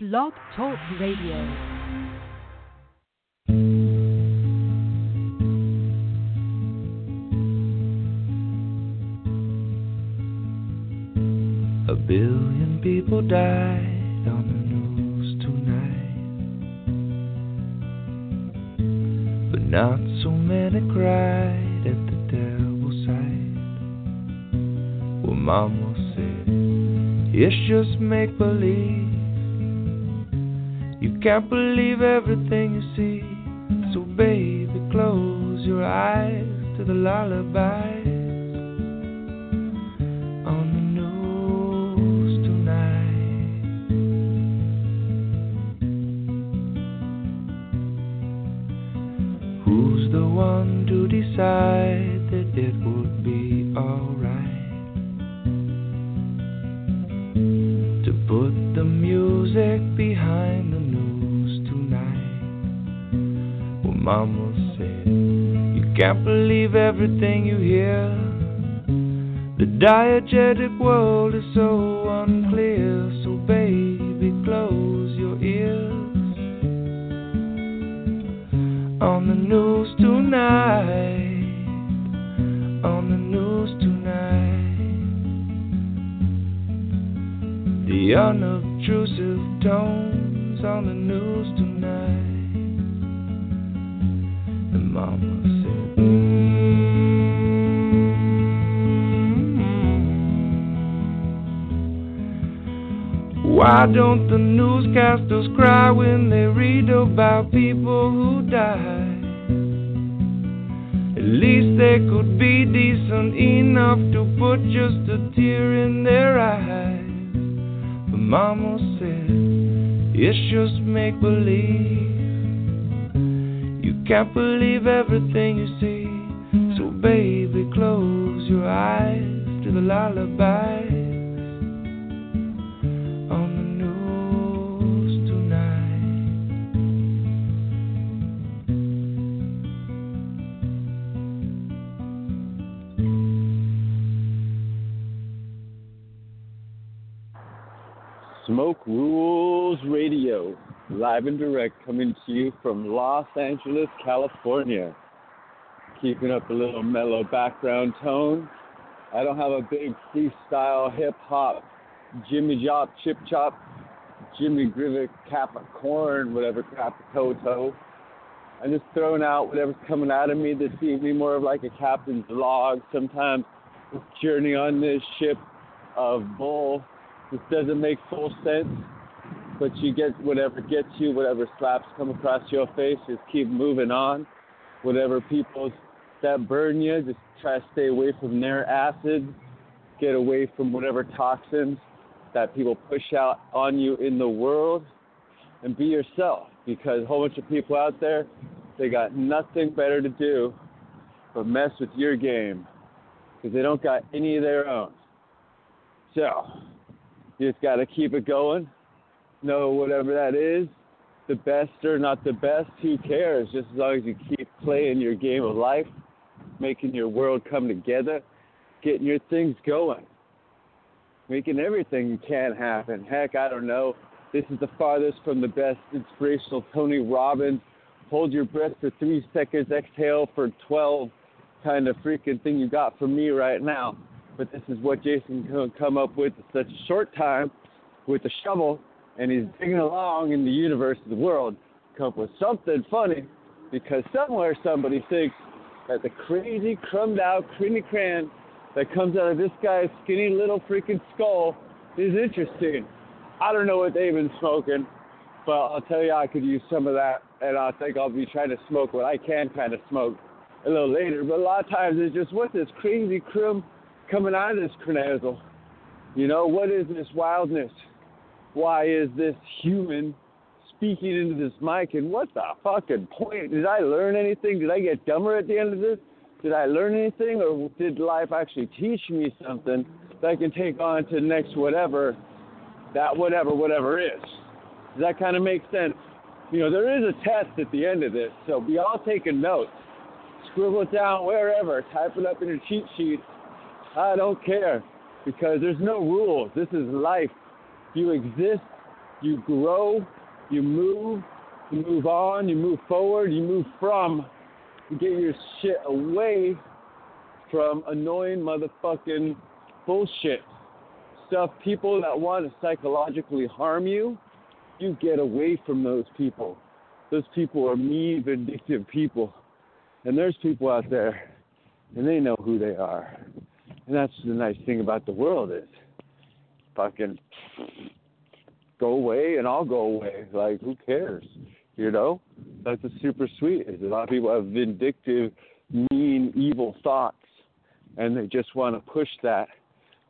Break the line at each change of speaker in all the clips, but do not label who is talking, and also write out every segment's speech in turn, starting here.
Blog Talk Radio.
A billion people died on the news tonight, but not so many cried at the devil's side. Well, Mama said, It's just make believe. Can't believe everything you see, so baby, close your eyes to the lullabies
Angeles, California. Keeping up a little mellow background tone. I don't have a big freestyle hip hop, Jimmy Jop, Chip Chop, Jimmy Grivet, Cap Corn, whatever crap, Toto. I'm just throwing out whatever's coming out of me this evening, more of like a captain's log. Sometimes journey on this ship of bull this doesn't make full sense, but you get whatever gets you, whatever slaps come across your face, just keep moving on. Whatever people that burn you, just try to stay away from their acid, get away from whatever toxins that people push out on you in the world, and be yourself. Because a whole bunch of people out there, they got nothing better to do but mess with your game, because they don't got any of their own. So, you just got to keep it going. Know whatever that is, the best or not the best, who cares? Just as long as you keep playing your game of life, making your world come together, getting your things going, making everything can happen. Heck, I don't know. This is the farthest from the best inspirational Tony Robbins. Hold your breath for three seconds, exhale for 12 kind of freaking thing you got from me right now but this is what Jason can come up with in such a short time with a shovel, and he's digging along in the universe of the world, come up with something funny, because somewhere somebody thinks that the crazy, crumbed out, creamy cran that comes out of this guy's skinny little freaking skull is interesting. I don't know what they've been smoking, but I'll tell you I could use some of that, and I think I'll be trying to smoke what I can kind of smoke a little later. But a lot of times it's just what's this crazy crumb coming out of this crenazle? You know, what is this wildness? Why is this human speaking into this mic? And what the fucking point? Did I learn anything? Did I get dumber at the end of this? Did I learn anything? Or did life actually teach me something that I can take on to the next whatever, that whatever, whatever is? Does that kind of make sense? You know, there is a test at the end of this, so be all taking notes. Scribble it down wherever, type it up in your cheat sheet. I don't care because there's no rules. This is life. You exist you grow, you move, you move on, you move forward, you move from, you get your shit away from annoying motherfucking bullshit stuff. People that want to psychologically harm you, you get away from those people. Those people are mean, vindictive people. And there's people out there, and they know who they are. And that's the nice thing about the world is fucking go away and I'll go away. Like who cares? You know? That's a super sweet. A lot of people have vindictive, mean, evil thoughts and they just want to push that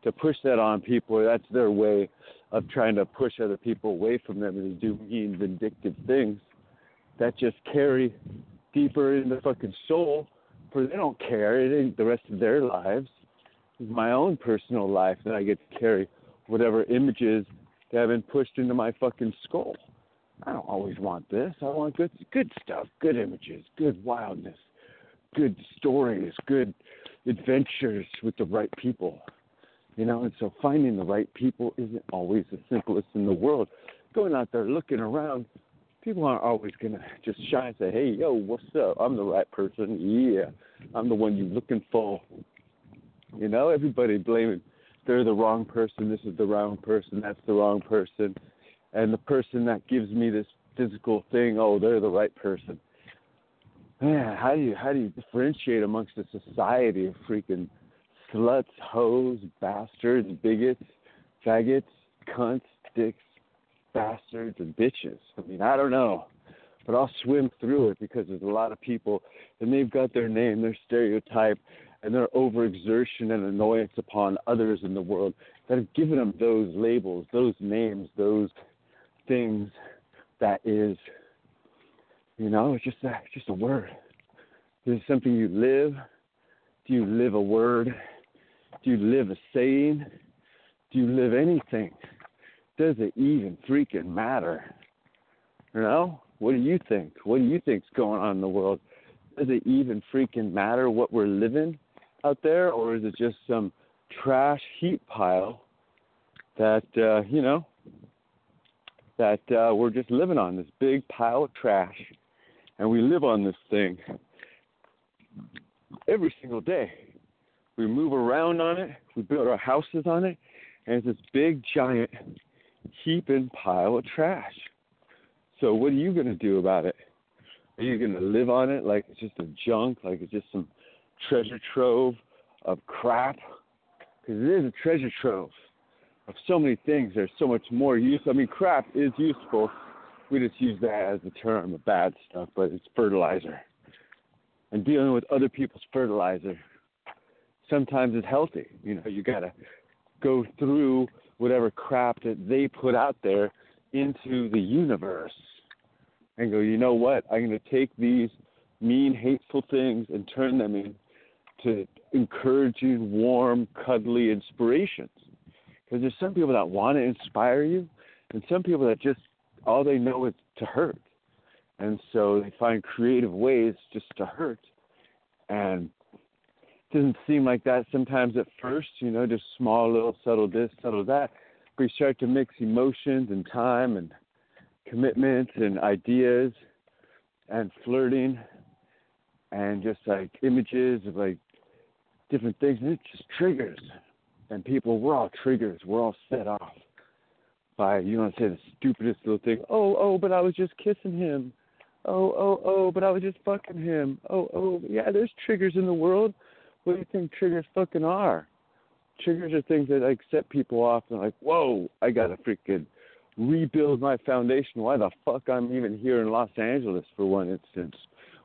to push that on people. That's their way of trying to push other people away from them and do mean, vindictive things that just carry deeper in the fucking soul. For they don't care. It ain't the rest of their lives. It's my own personal life that I get to carry whatever images that have been pushed into my fucking skull. I don't always want this. I want good good stuff, good images, good wildness, good stories, good adventures with the right people. You know, and so finding the right people isn't always the simplest in the world. Going out there looking around, people aren't always gonna just shy and say, Hey, yo, what's up? I'm the right person. Yeah. I'm the one you're looking for. You know, everybody blaming they're the wrong person, this is the wrong person, that's the wrong person. And the person that gives me this physical thing, oh, they're the right person. Man, how do you how do you differentiate amongst a society of freaking sluts, hoes, bastards, bigots, faggots, cunts, dicks, bastards, and bitches? I mean, I don't know. But I'll swim through it because there's a lot of people and they've got their name, their stereotype, and their overexertion and annoyance upon others in the world that have given them those labels, those names, those things that is, you know, it's just a, just a word. Is it something you live? Do you live a word? Do you live a saying? Do you live anything? Does it even freaking matter? You know? What do you think? What do you think's going on in the world? Does it even freaking matter what we're living? Out there, or is it just some trash heap pile that uh, you know that uh, we're just living on this big pile of trash, and we live on this thing every single day. We move around on it, we build our houses on it, and it's this big giant heaping pile of trash. So what are you to do about it? Are you to live on it like it's just a junk, like it's just some treasure trove of crap because it is a treasure trove of so many things. There's so much more use. I mean, crap is useful. We just use that as the term of bad stuff, but it's fertilizer. And dealing with other people's fertilizer sometimes is healthy. You know, you got to go through whatever crap that they put out there into the universe and go, you know what? I'm to take these mean, hateful things and turn them in to encouraging, warm, cuddly inspirations. Because there's some people that want to inspire you, and some people that just all they know is to hurt. And so they find creative ways just to hurt. And it doesn't seem like that sometimes at first, you know, just small little subtle this, subtle that. But you start to mix emotions and time and commitment and ideas and flirting and just like images of like different things, and it just triggers. And people, we're all triggers. We're all set off by you to say the stupidest little thing. Oh, oh, but I was just kissing him. Oh, oh, oh, but I was just fucking him. Oh, oh, yeah. There's triggers in the world. What do you think triggers fucking are? Triggers are things that like set people off and like, whoa, I gotta freaking rebuild my foundation. Why the fuck I'm even here in Los Angeles for one instance?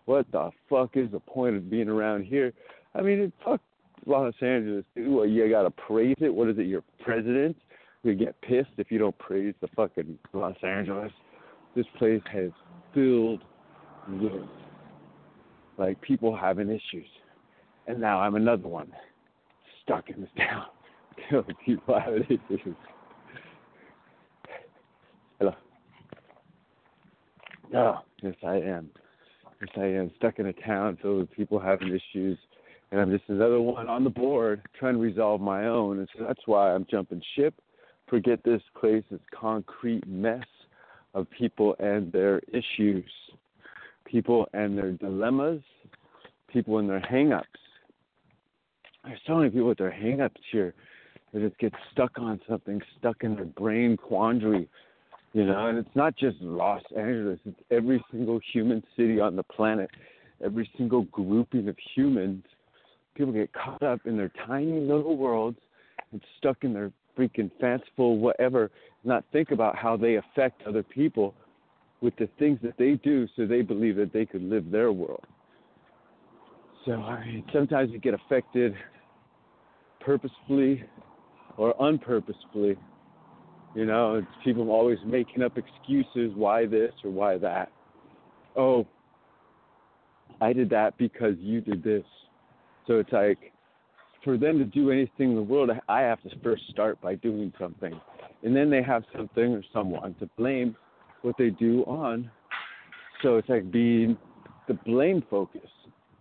What the fuck is the point of being around here? I mean, fuck Los Angeles, dude. you gotta praise it. What is it? Your president? You get pissed if you don't praise the fucking Los Angeles. This place has filled with like people having issues, and now I'm another one stuck in this town. People having issues. Hello. Oh, yes, I am. Yes, I am stuck in a town filled with people having issues and I'm just another one on the board trying to resolve my own. And so that's why I'm jumping ship. Forget this place, this concrete mess of people and their issues, people and their dilemmas, people and their hang-ups. There's so many people with their hang-ups here that just get stuck on something, stuck in their brain quandary, you know. And it's not just Los Angeles; it's every single human city on the planet, every single grouping of humans. People get caught up in their tiny little worlds and stuck in their freaking fanciful whatever, not think about how they affect other people with the things that they do so they believe that they could live their world. So I mean, sometimes you get affected purposefully or unpurposefully. You know, people always making up excuses why this or why that. Oh, I did that because you did this. So it's like for them to do anything in the world, I have to first start by doing something. And then they have something or someone to blame what they do on. So it's like being the blame focus.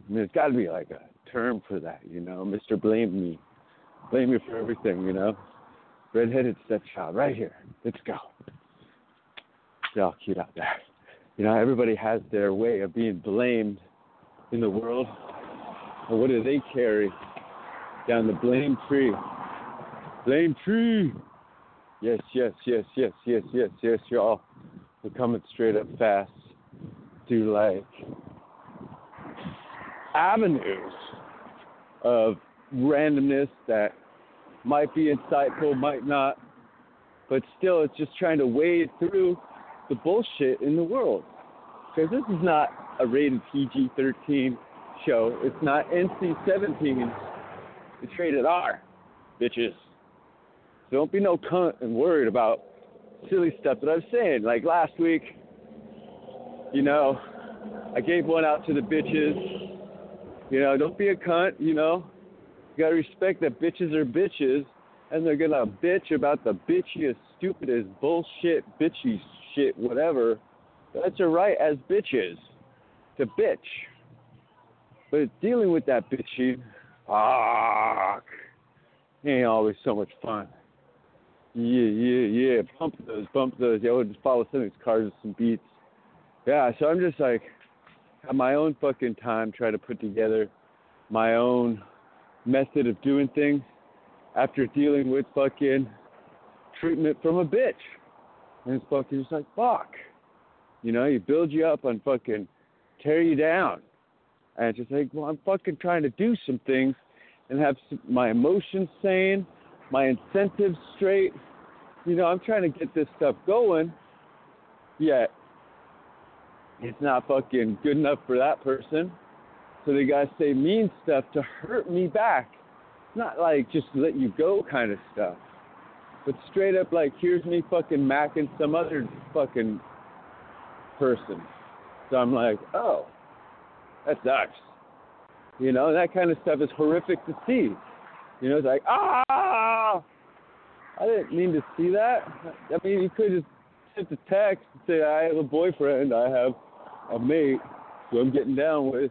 I mean, it's got to be like a term for that, you know, Mr. Blame Me. Blame me for everything, you know. Redheaded stepchild, right here. Let's go. They're all cute out there. You know, everybody has their way of being blamed in the world. And what do they carry? down the blame tree. Blame tree. Yes, yes, yes, yes, yes, yes, yes, y'all. We're coming straight up fast to like avenues of randomness that might be insightful, might not, but still it's just trying to wade through the bullshit in the world. Because this is not a rated PG 13 show, it's not NC 17 it's rated R, bitches. So don't be no cunt and worried about silly stuff that I'm saying. Like last week, you know, I gave one out to the bitches. You know, don't be a cunt, you know. You gotta respect that bitches are bitches and they're gonna bitch about the bitchiest, stupidest, bullshit, bitchy shit, whatever. That's your right as bitches to bitch. But dealing with that bitchy Fuck. Ain't always so much fun. Yeah, yeah, yeah. Bump those, bump those. Yeah, we'll just follow some of these cars with some beats. Yeah, so I'm just like, at my own fucking time, try to put together my own method of doing things after dealing with fucking treatment from a bitch. And it's fucking just like, fuck. You know, you build you up and fucking tear you down. And it's just like, well, I'm fucking trying to do some things and have my emotions sane, my incentives straight. You know, I'm trying to get this stuff going, yet it's not fucking good enough for that person. So they gotta say mean stuff to hurt me back. Not like just let you go kind of stuff. But straight up like here's me fucking macking some other fucking person. So I'm like, oh, that sucks. You know, that kind of stuff is horrific to see. You know, it's like, ah, I didn't mean to see that. I mean, you could just send a text and say, I have a boyfriend, I have a mate who I'm getting down with.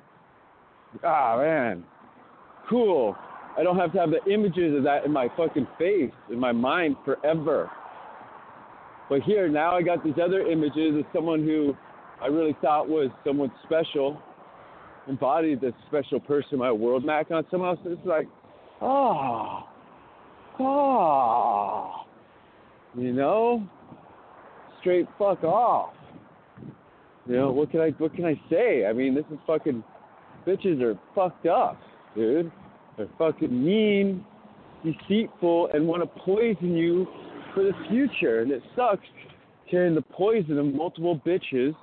Ah, man, cool. I don't have to have the images of that in my fucking face, in my mind forever. But here, now I got these other images of someone who I really thought was someone special embodied this special person, in my world Mac on someone else. It's like, oh, oh, you know, straight fuck off. You know what can I what can I say? I mean, this is fucking bitches are fucked up, dude. They're fucking mean, deceitful, and want to poison you for the future. And it sucks carrying the poison of multiple bitches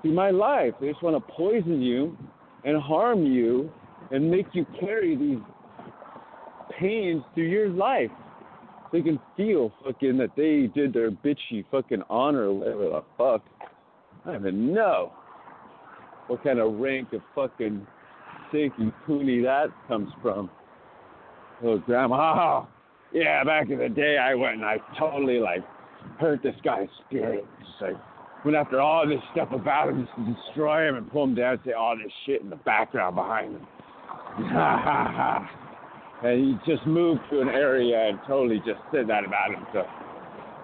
through my life. They just want to poison you and harm you and make you carry these pains through your life. They can feel fucking that they did their bitchy fucking honor whatever the fuck. I don't even know what kind of rank of fucking stinky poony that comes from. Oh, grandma. Oh, yeah, back in the day, I went and I totally like hurt this guy's spirit. Like went after all this stuff about him just to destroy him and pull him down and say all this shit in the background behind him. and he just moved to an area and totally just said that about him. So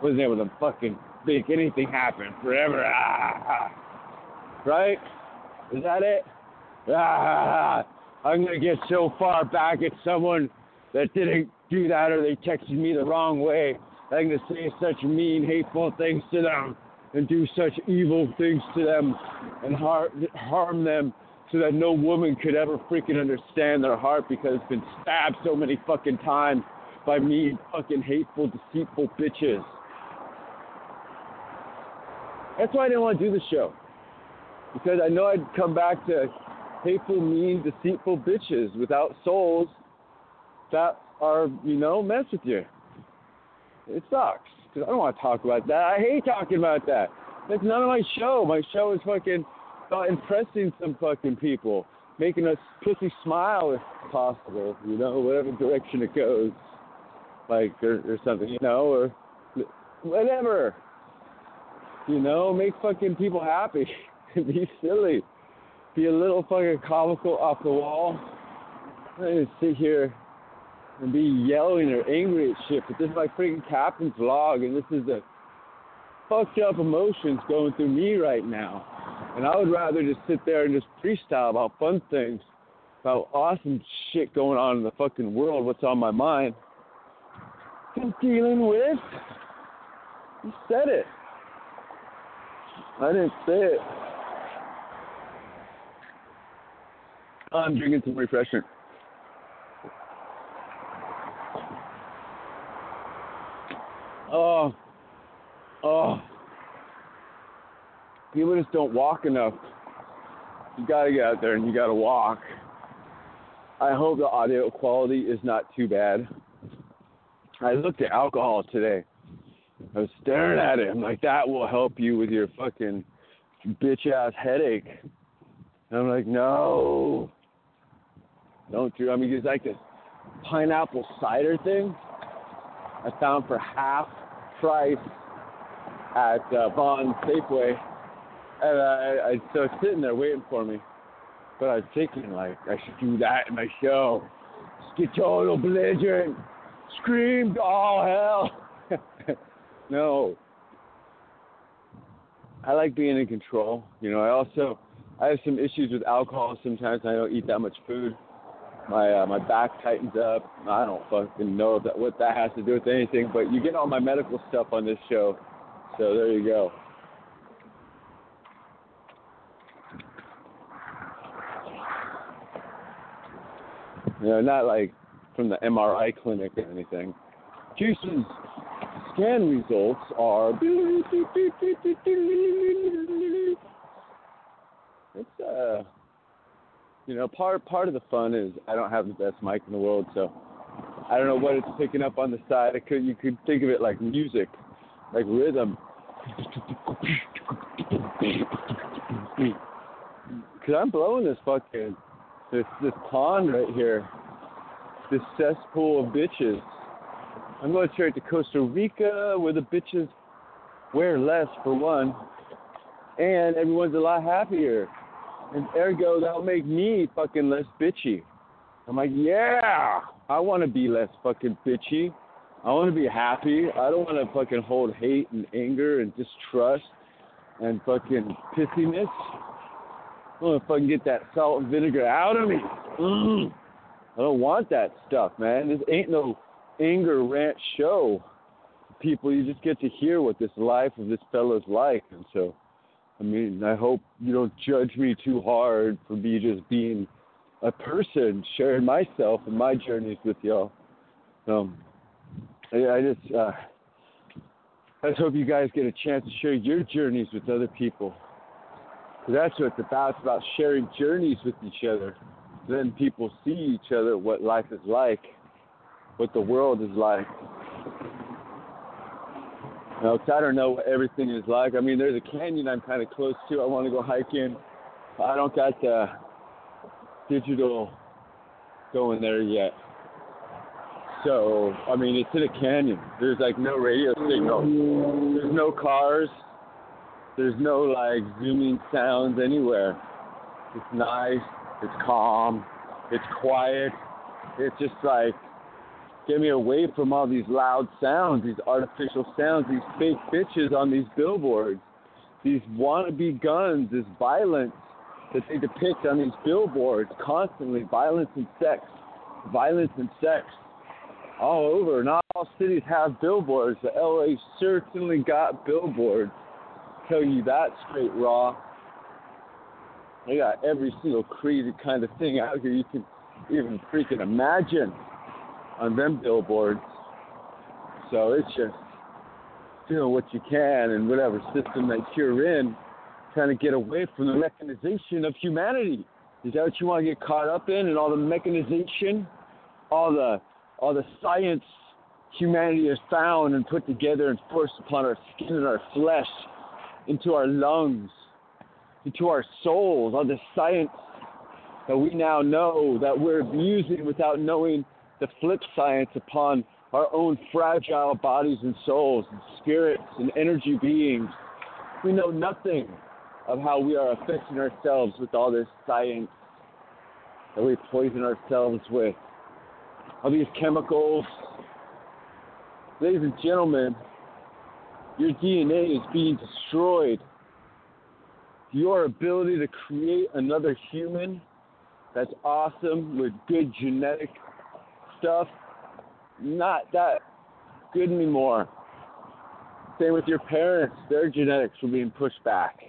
wasn't able to fucking make anything happen forever. Right? Is that it? I'm gonna get so far back at someone that didn't do that or they texted me the wrong way. I'm gonna say such mean, hateful things to them and do such evil things to them and har- harm them so that no woman could ever freaking understand their heart because it's been stabbed so many fucking times by mean, fucking hateful, deceitful bitches. That's why I didn't want to do the show. Because I know I'd come back to hateful, mean, deceitful bitches without souls that are, you know, mess with you. It sucks. I don't want to talk about that. I hate talking about that. That's none of my show. My show is fucking about impressing some fucking people, making a pussy smile if possible, you know, whatever direction it goes. Like, or, or something, you know, or whatever. You know, make fucking people happy. Be silly. Be a little fucking comical off the wall. I sit here and be yelling or angry at shit, but this is my freaking captain's log, and this is the fucked up emotions going through me right now. And I would rather just sit there and just freestyle about fun things, about awesome shit going on in the fucking world, what's on my mind. I'm dealing with. You said it. I didn't say it. I'm drinking some refreshment. Oh, oh. People just don't walk enough. You gotta get out there and you gotta walk. I hope the audio quality is not too bad. I looked at alcohol today. I was staring at it. I'm like, that will help you with your fucking bitch ass headache. And I'm like, no. Don't do I mean it's like this pineapple cider thing I found for half price at uh, Vaughn Safeway. And I, I so it's sitting there waiting for me. But I was thinking like I should do that in my show. Get total belligerent, scream all hell. no. I like being in control. You know, I also I have some issues with alcohol sometimes I don't eat that much food my uh, my back tightens up. I don't fucking know that what that has to do with anything, but you get all my medical stuff on this show, so there you go. You know, not like from the MRI clinic or anything. Jason's scan results are. It's uh you know, part part of the fun is I don't have the best mic in the world, so I don't know what it's picking up on the side. I could you could think of it like music, like rhythm. Cause I'm blowing this fucking this this pond right here, this cesspool of bitches. I'm going straight to Costa Rica where the bitches wear less for one, and everyone's a lot happier. And ergo, that'll make me fucking less bitchy. I'm like, yeah, I want to be less fucking bitchy. I want to be happy. I don't want to fucking hold hate and anger and distrust and fucking pissiness. I want to fucking get that salt and vinegar out of me. Mm. I don't want that stuff, man. This ain't no anger rant show. People, you just get to hear what this life of this fellow's like. And so I mean, I hope you don't judge me too hard for me just being a person, sharing myself and my journeys with y'all. Um, I, I just, uh, I just hope you guys get a chance to share your journeys with other people. That's what it's about. It's about sharing journeys with each other. Then people see each other, what life is like, what the world is like. I don't know what everything is like. I mean, there's a canyon I'm kind of close to. I want to go hiking. I don't got the digital going there yet. So, I mean, it's in a canyon. There's like no radio signal. There's no cars. There's no like zooming sounds anywhere. It's nice. It's calm. It's quiet. It's just like Get me away from all these loud sounds, these artificial sounds, these fake bitches on these billboards, these wannabe guns, this violence that they depict on these billboards constantly violence and sex, violence and sex all over. Not all cities have billboards. LA certainly got billboards. Tell you that straight raw. They got every single crazy kind of thing out here you can even freaking imagine on them billboards. So it's just doing what you can and whatever system that you're in, trying to get away from the mechanization of humanity. Is that what you want to get caught up in and all the mechanization, all the all the science humanity has found and put together and forced upon our skin and our flesh, into our lungs, into our souls, all the science that we now know that we're abusing without knowing the flip science upon our own fragile bodies and souls and spirits and energy beings. We know nothing of how we are affecting ourselves with all this science that we poison ourselves with. All these chemicals. Ladies and gentlemen, your DNA is being destroyed. Your ability to create another human that's awesome with good genetic stuff, not that good anymore. Same with your parents, their genetics were being pushed back.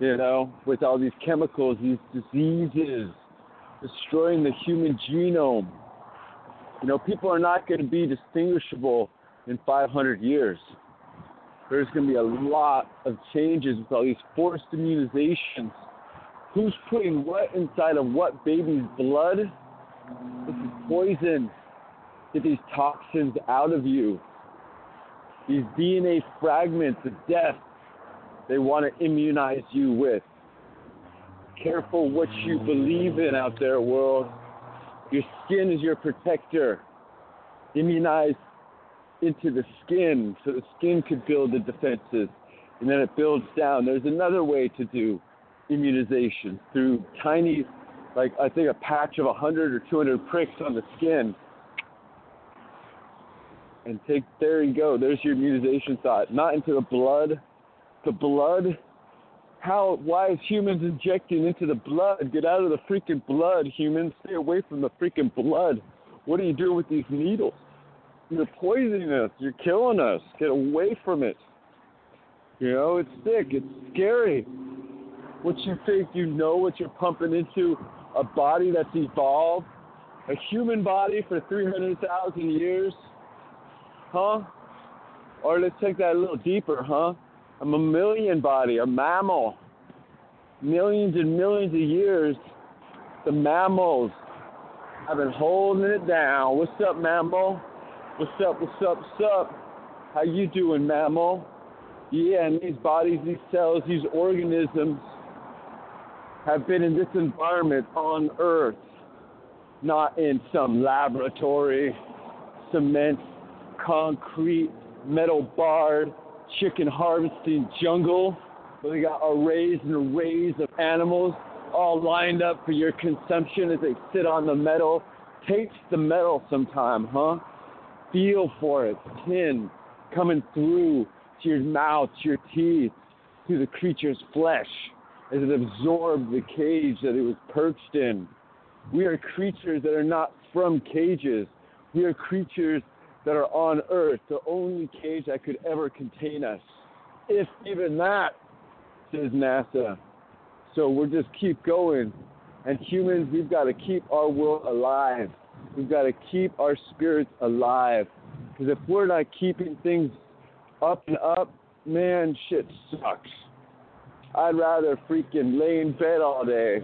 You know, with all these chemicals, these diseases, destroying the human genome. You know, people are not going to be distinguishable in 500 years. There's going to be a lot of changes with all these forced immunizations. Who's putting what inside of what baby's blood? This is poison. Get these toxins out of you. These DNA fragments of death they want to immunize you with. Careful what you believe in out there, world. Your skin is your protector. Immunize into the skin so the skin could build the defenses and then it builds down. There's another way to do immunization through tiny, like I think a patch of 100 or 200 pricks on the skin. And take, there you go. There's your immunization thought. Not into the blood. The blood. How, why is humans injecting into the blood? Get out of the freaking blood, humans. Stay away from the freaking blood. What are you doing with these needles? You're poisoning us. You're killing us. Get away from it. You know, it's sick. It's scary. What you think you know what you're pumping into a body that's evolved, a human body for 300,000 years, huh? Or let's take that a little deeper, huh? A mammalian body, a mammal. Millions and millions of years, the mammals have been holding it down. What's up, mammal? What's up? What's up? What's up? How you doing, mammal? Yeah, and these bodies, these cells, these organisms have been in this environment on Earth, not in some laboratory, cement, concrete, metal barred, chicken harvesting jungle where they got arrays and arrays of animals all lined up for your consumption as they sit on the metal. Taste the metal sometime, huh? Feel for it. Tin coming through to your mouth, to your teeth, through the creature's flesh as it absorbed the cage that it was perched in. We are creatures that are not from cages. We are creatures that are on earth, the only cage that could ever contain us. If even that, says NASA. So we'll just keep going. And humans, we've got to keep our world alive. We've got to keep our spirits alive. Because if we're not keeping things up and up, man, shit sucks. I'd rather freaking lay in bed all day.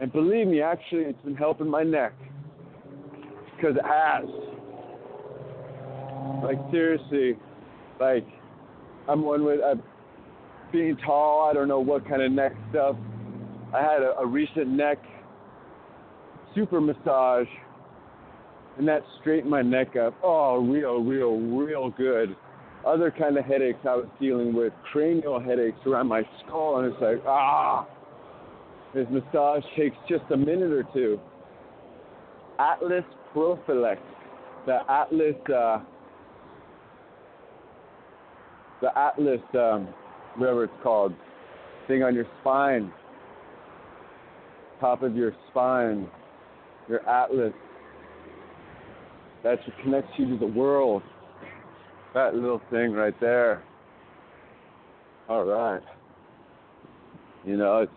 And believe me, actually, it's been helping my neck. Because it has. Like, seriously, like, I'm one with, uh, being tall, I don't know what kind of neck stuff. I had a, a recent neck super massage, and that straightened my neck up. Oh, real, real, real good. Other kind of headaches I was dealing with, cranial headaches around my skull, and it's like, ah. This massage takes just a minute or two. Atlas Profilax. the Atlas, uh, the Atlas, um, whatever it's called, thing on your spine, top of your spine, your Atlas. That connects you to the world. That little thing right there. All right. You know, it's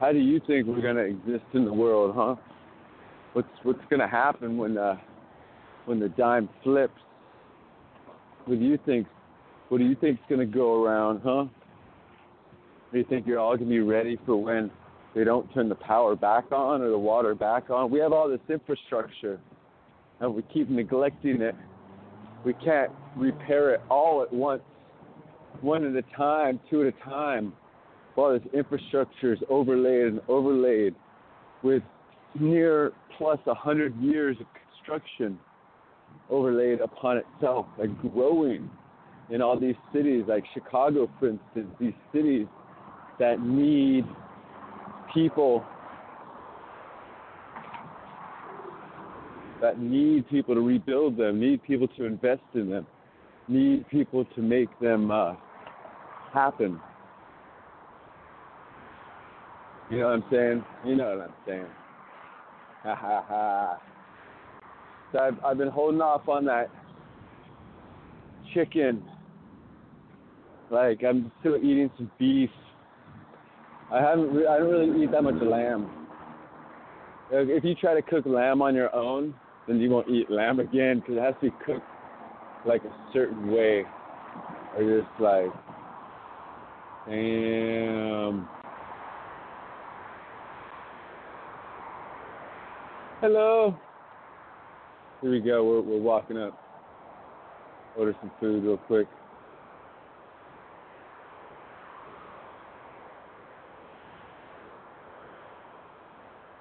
how do you think we're gonna exist in the world, huh? What's what's gonna happen when uh when the dime flips? What do you think? What do you think's gonna go around, huh? Do you think you're all gonna be ready for when they don't turn the power back on or the water back on? We have all this infrastructure, and we keep neglecting it. We can't repair it all at once, one at a time, two at a time while this infrastructure is overlaid and overlaid with near plus a hundred years of construction overlaid upon itself, and growing in all these cities, like Chicago, for instance, these cities that need people that need people to rebuild them, need people to invest in them, need people to make them uh, happen. You know what I'm saying? You know what I'm saying. Ha ha ha. So I've, I've been holding off on that chicken. Like I'm still eating some beef. I haven't. Re- I don't really eat that much lamb. If you try to cook lamb on your own, then you won't eat lamb again because it has to be cooked like a certain way, or just like, damn. Hello. Here we go. We're we're walking up. Order some food real quick.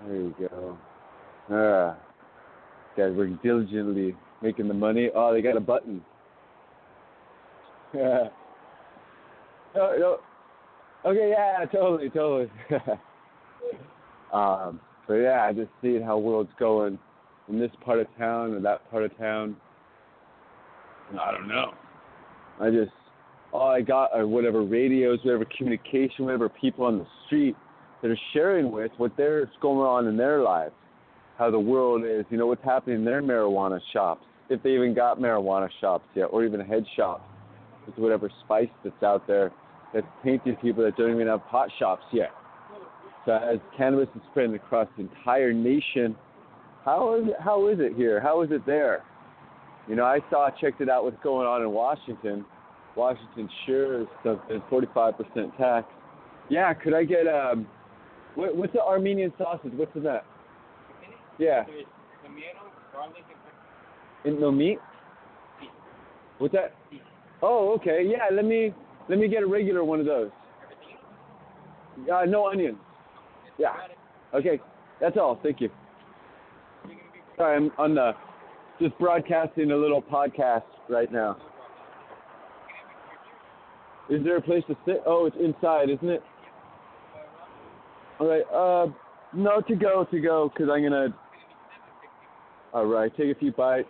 There you go. Ah, guys, we're diligently making the money. Oh, they got a button. Yeah. no, no. Okay, yeah, totally, totally. um, but yeah, I just seeing how world's going in this part of town or that part of town. I don't know. I just all I got are whatever radios, whatever communication, whatever people on the street that are sharing with what there's going on in their lives, how the world is, you know, what's happening in their marijuana shops, if they even got marijuana shops yet, or even head shops, with whatever spice that's out there that's tainting people that don't even have pot shops yet. So as cannabis is spreading across the entire nation, how is it, how is it here? How is it there? You know, I saw, checked it out, what's going on in Washington. Washington sure is something, 45% tax. Yeah, could I get um, what, what's the Armenian sausage? What's in that? Yeah. And no meat. What's that? Oh, okay. Yeah, let me let me get a regular one of those. Uh, no onions. Yeah. Okay. That's all. Thank you. Sorry, I'm on the just broadcasting a little podcast right now. Is there a place to sit? Oh, it's inside, isn't it? All right. Uh, no, to go, to go, because I'm gonna. All right. Take a few bites.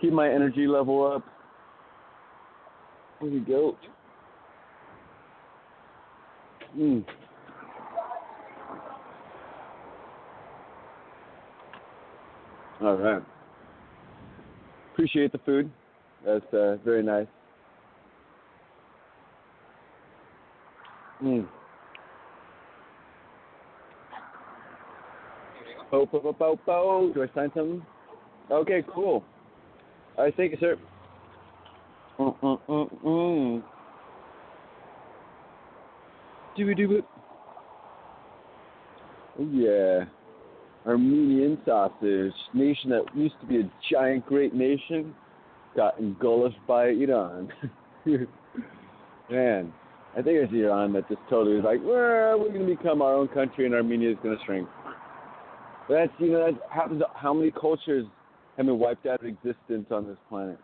Keep my energy level up. Here we go. Mm. All right. Appreciate the food. That's uh, very nice. Mm. Oh, po, po, po, po. Do I sign something? Okay, cool. All right, thank you, sir. Mm, mm, mm, mm. Oh yeah. Armenian sausage, nation that used to be a giant great nation, got engulfed by Iran. Man, I think it's Iran that just totally was like, well, we're going to become our own country and Armenia is going to shrink. But that's, you know, that happens. How many cultures have been wiped out of existence on this planet?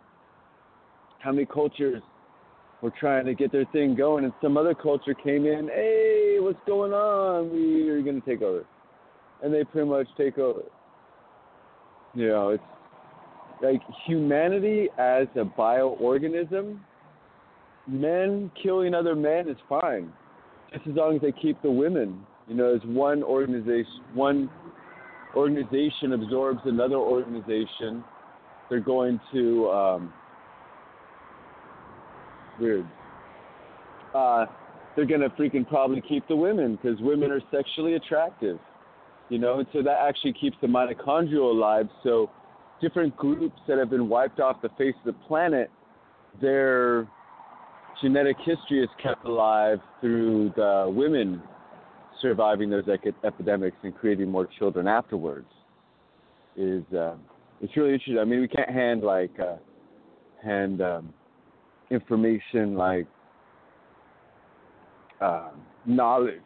How many cultures were trying to get their thing going and some other culture came in, hey, what's going on? We are going to take over and they pretty much take over. You know, it's like humanity as a bioorganism, men killing other men is fine, just as long as they keep the women. You know, as one organization, one organization absorbs another organization, they're going to um, weird. Uh, they're gonna freaking probably keep the women because women are sexually attractive, you know, and so that actually keeps the mitochondria alive. So different groups that have been wiped off the face of the planet, their genetic history is kept alive through the women surviving those epidemics and creating more children afterwards. Is uh, it's really interesting. I mean, we can't hand like uh, hand um, information like uh, knowledge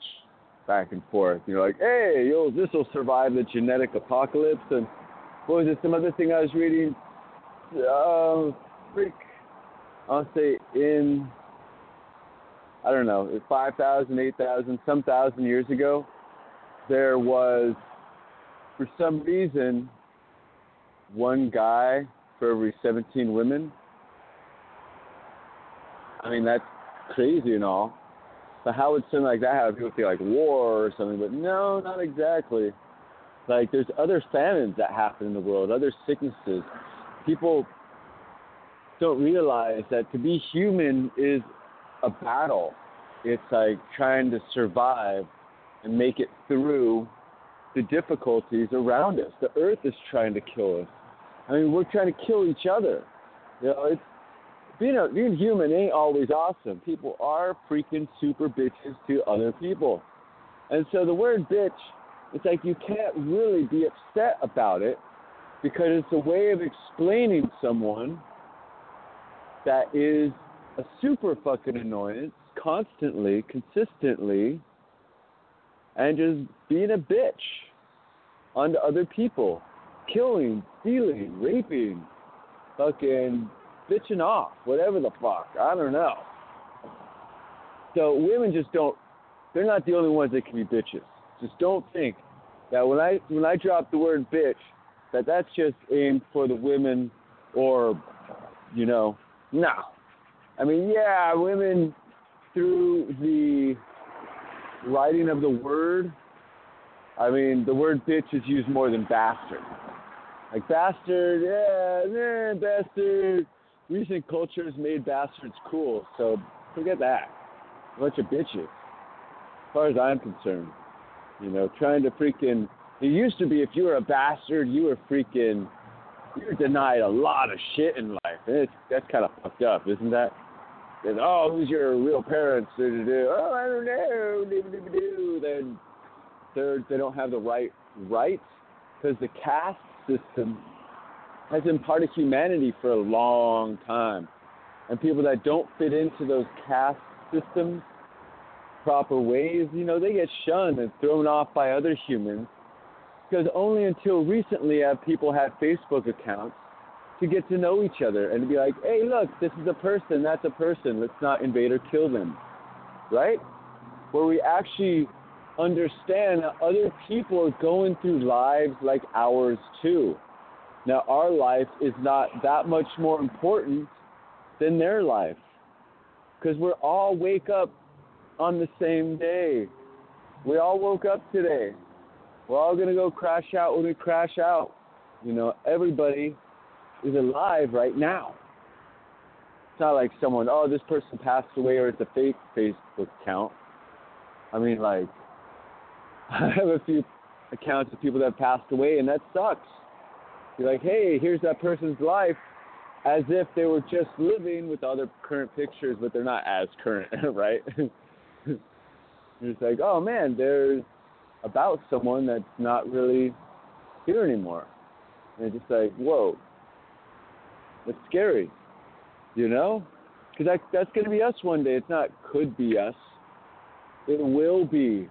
back and forth. You know, like, hey, yo, this will survive the genetic apocalypse. And what was it? Some other thing I was reading. Uh, freak. I'll say in, I don't know, 5,000, 8,000, some thousand years ago, there was, for some reason, one guy for every 17 women. I mean, that's crazy and all. But how would something like that happen? People feel like war or something, but no, not exactly. Like there's other famines that happen in the world, other sicknesses. People don't realize that to be human is a battle. It's like trying to survive and make it through the difficulties around us. The earth is trying to kill us. I mean, we're trying to kill each other. You know, it's being a, being human ain't always awesome. People are freaking super bitches to other people. And so the word bitch, it's like you can't really be upset about it because it's a way of explaining someone that is a super fucking annoyance constantly, consistently, and just being a bitch onto other people, killing, stealing, raping, fucking bitching off, whatever the fuck. I don't know. So women just don't. They're not the only ones that can be bitches. Just don't think that when I when I drop the word bitch, that that's just aimed for the women, or you know, no. I mean, yeah, women through the writing of the word. I mean, the word bitch is used more than bastard. Like bastard, yeah, man, bastard recent culture has made bastards cool, so forget that. A bunch of bitches. As far as I'm concerned, you know, trying to freaking. It used to be if you were a bastard, you were freaking. You were denied a lot of shit in life, it's, that's kind of fucked up, isn't that? And oh, who's your real parents? Oh, I don't know. Then they're they don't have the right rights because the caste system has been part of humanity for a long time. And people that don't fit into those caste systems proper ways, you know, they get shunned and thrown off by other humans. Because only until recently have people had Facebook accounts to get to know each other and to be like, hey, look, this is a person, that's a person, let's not invade or kill them. Right? Where we actually understand that other people are going through lives like ours too. Now, our life is not that much more important than their life because we're all wake up on the same day. We all woke up today. We're all going to go crash out when we crash out. You know, everybody is alive right now. It's not like someone, oh, this person passed away or it's a fake Facebook account. I mean, like, I have a few accounts of people that passed away, and that sucks. You're like, hey, here's that person's life, as if they were just living with other current pictures, but they're not as current, right? it's like, oh man, there's about someone that's not really here anymore. And it's just like, whoa, that's scary, you know? Because that, that's going to be us one day. It's not could be us. It will be.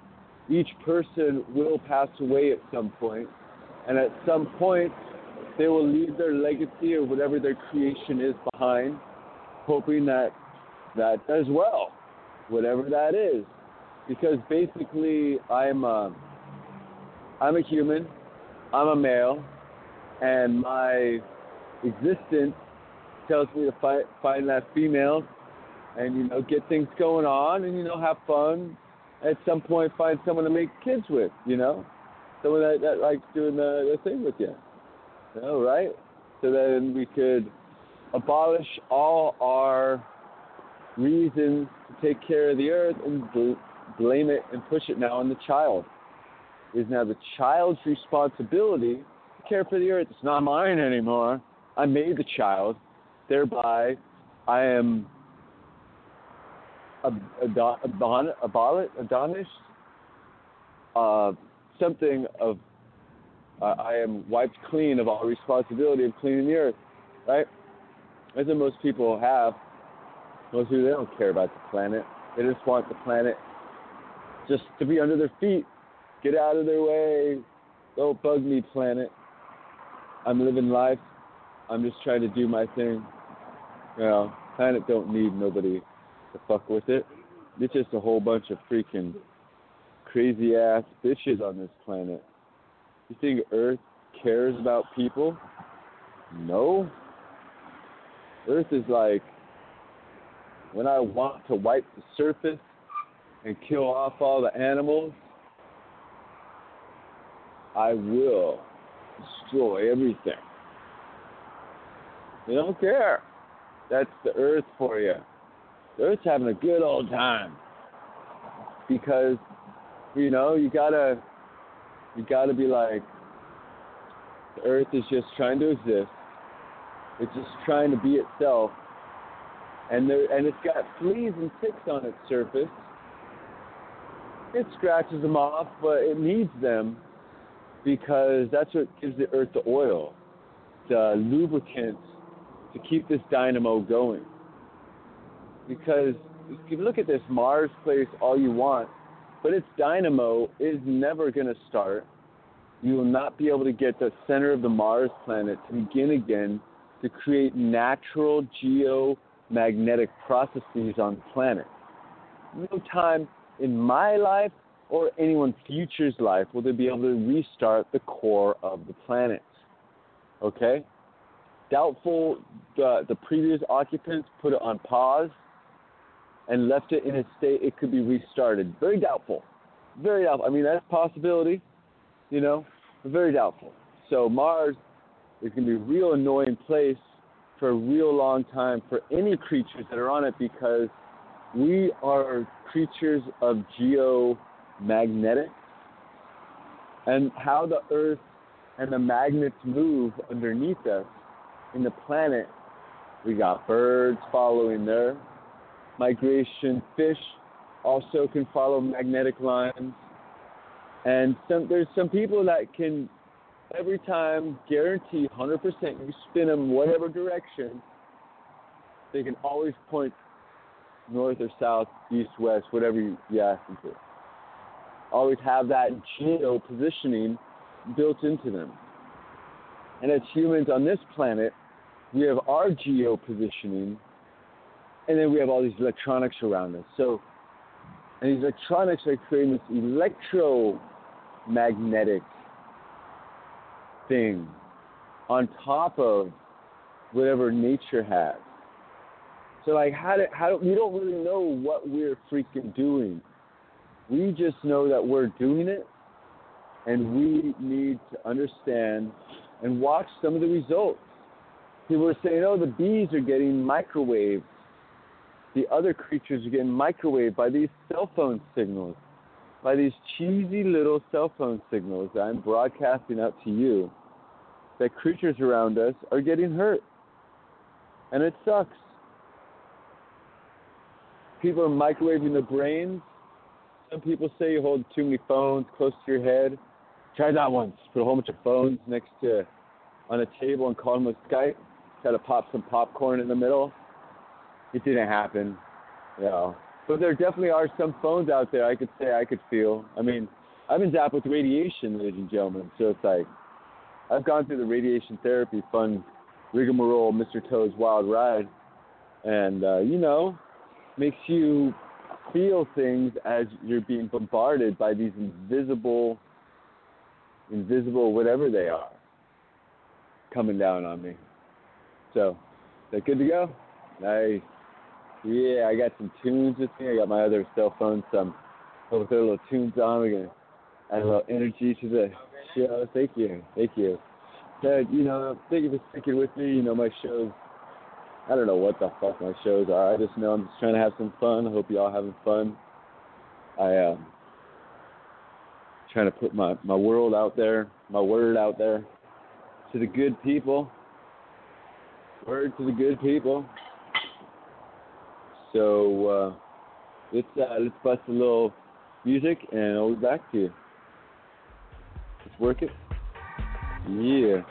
Each person will pass away at some point, and at some point, they will leave their legacy or whatever their creation is behind, hoping that that does well, whatever that is. Because basically, I'm a, I'm a human, I'm a male, and my existence tells me to find find that female and you know get things going on and you know have fun. At some point find someone to make kids with you know? Someone that, that likes doing the, the thing with you. You know right? So then we could abolish all our reasons to take care of the earth and bl- blame it and push it now on the child. It is now the child's responsibility to care for the earth. It's not mine anymore. I made the child thereby I am adonished, uh, something of, uh, I am wiped clean of all responsibility of cleaning the earth, right? What most people have. Most people, they don't care about the planet. They just want the planet just to be under their feet. Get out of their way. Don't bug me, planet. I'm living life. I'm just trying to do my thing. Know, planet don't need nobody to fuck with it. It's just a whole bunch of freaking crazy ass bitches on this planet. You think Earth cares about people? No. Earth is like when I want to wipe the surface and kill off all the animals, I will destroy everything. They don't care. That's the earth for you. The earth's having a good old time because you know you gotta you gotta be like the earth is just trying to exist. It's just trying to be itself, and there and it's got fleas and ticks on its surface. It scratches them off, but it needs them because that's what gives the earth the oil, the lubricant to keep this dynamo going. Because you can look at this Mars place all you want, but its dynamo is never going to start. You will not be able to get the center of the Mars planet to begin again to create natural geomagnetic processes on the planet. No time in my life or anyone's future's life will they be able to restart the core of the planet. Okay? Doubtful the, the previous occupants put it on pause and left it in a state it could be restarted. Very doubtful. Very doubtful. I mean, that's a possibility, you know, very doubtful. So Mars is going to be a real annoying place for a real long time for any creatures that are on it because we are creatures of geomagnetic and how the Earth and the magnets move underneath us in the planet, we got birds following their migration. Fish also can follow magnetic lines. And some, there's some people that can every time guarantee 100% you spin them whatever direction, they can always point north or south, east, west, whatever you, you ask them to. Always have that geo positioning built into them. And as humans on this planet, we have our geo positioning, and then we have all these electronics around us. So, and these electronics are creating this electromagnetic thing on top of whatever nature has. So, like, how do, how do, we don't really know what we're freaking doing. We just know that we're doing it, and we need to understand and watch some of the results. People were saying, oh, the bees are getting microwaved. The other creatures are getting microwaved by these cell phone signals, by these cheesy little cell phone signals that I'm broadcasting out to you. That creatures around us are getting hurt. And it sucks. People are microwaving their brains. Some people say you hold too many phones close to your head. Try that once. Put a whole bunch of phones next to on a table and call them with Skype try to pop some popcorn in the middle. It didn't happen, you know. But there definitely are some phones out there I could say I could feel. I mean, I've been zapped with radiation, ladies and gentlemen. So it's like I've gone through the radiation therapy fun rigmarole, Mr. Toad's Wild Ride, and uh, you know, makes you feel things as you're being bombarded by these invisible, invisible whatever they are, coming down on me. So, that good to go? Nice. Yeah, I got some tunes with me. I got my other cell phone, some little, little tunes on. We're gonna add a little energy to the show. Thank you, thank you. So, you know, thank you for sticking with me. You know, my shows. I don't know what the fuck my shows are. I just know I'm just trying to have some fun. I hope y'all having fun. I um trying to put my my world out there, my word out there to the good people. Word to the good people. So uh, let's uh, let's bust a little music and I'll be back to you. Let's work it. Yeah.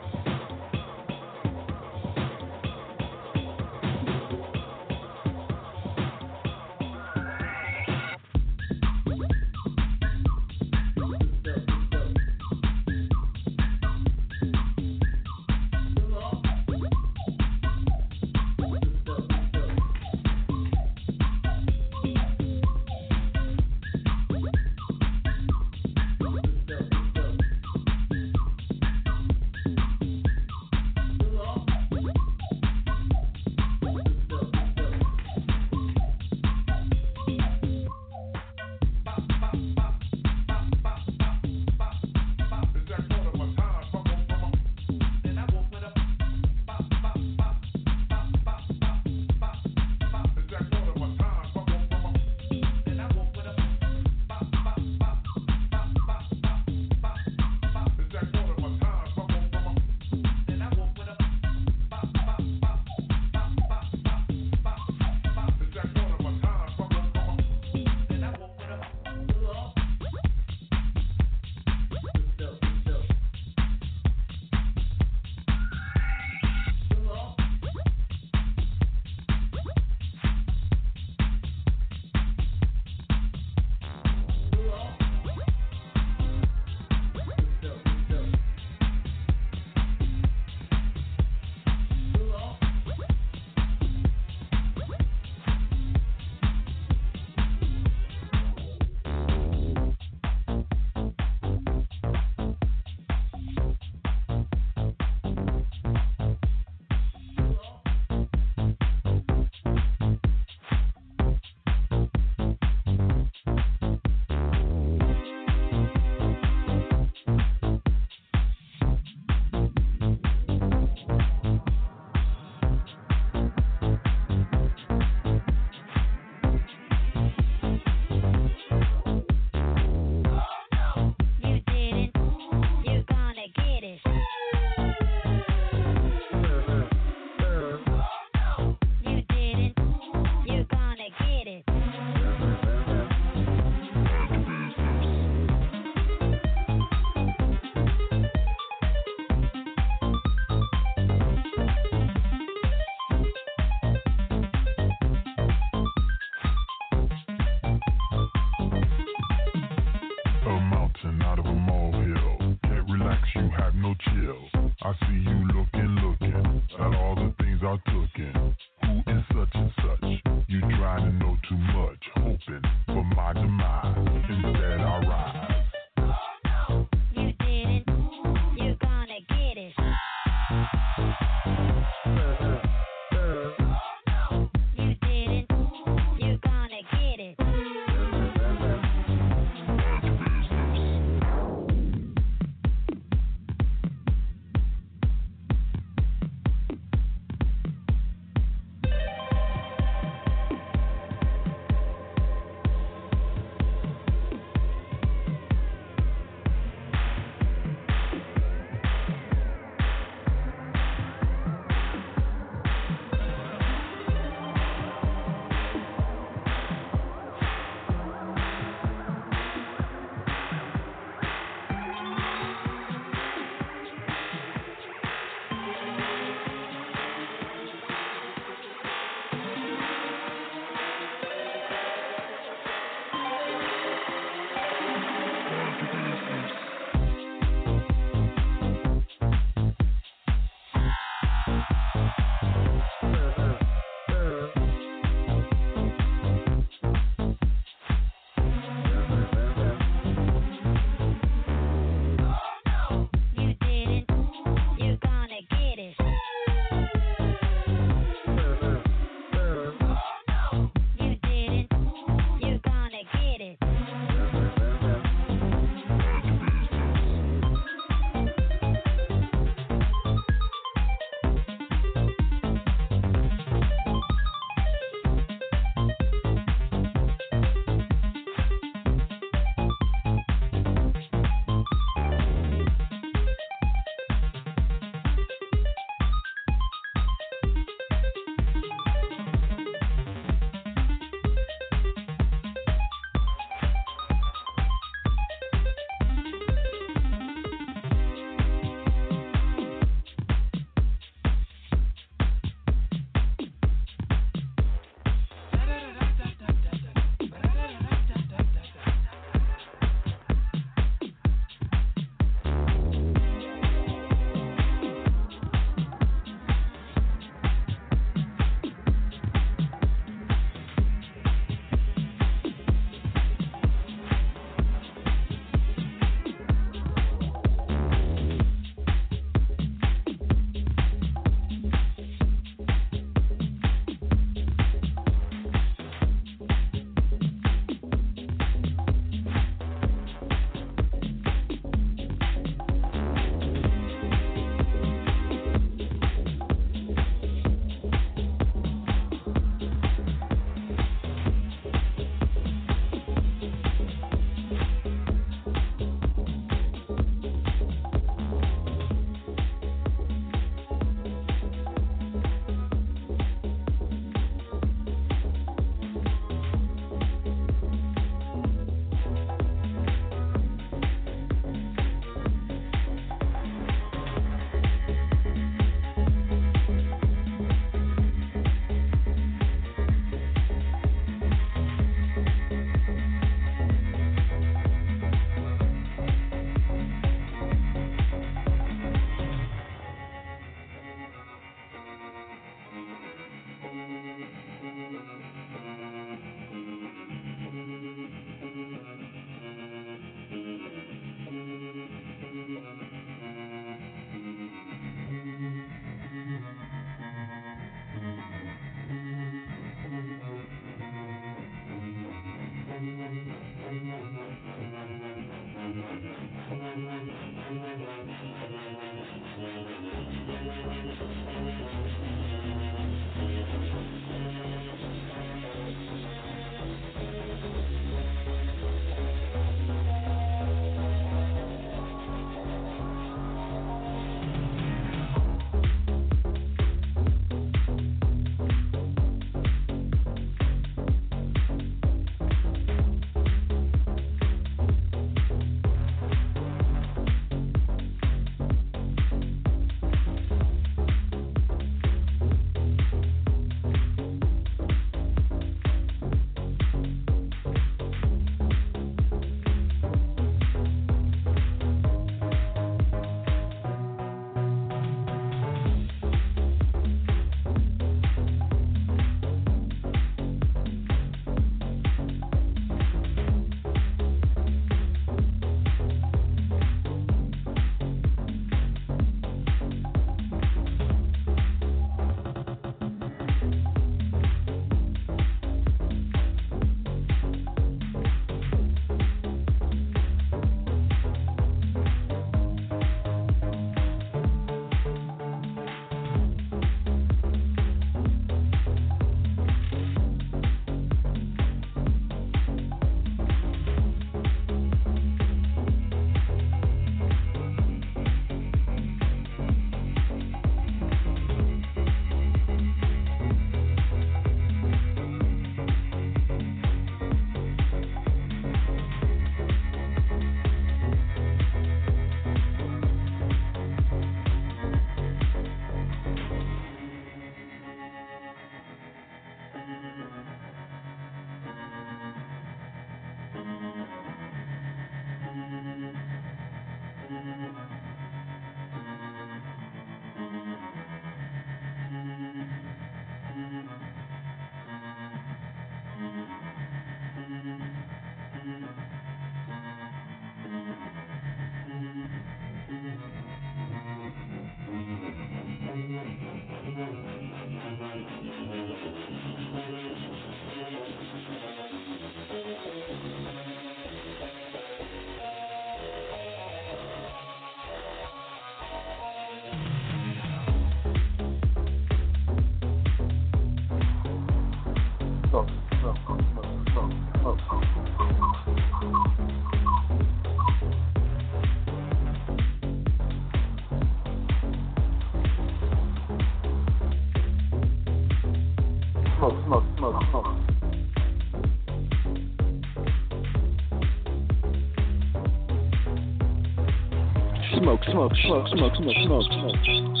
Smoke, smoke, smoke, smoke, smoke, smoke.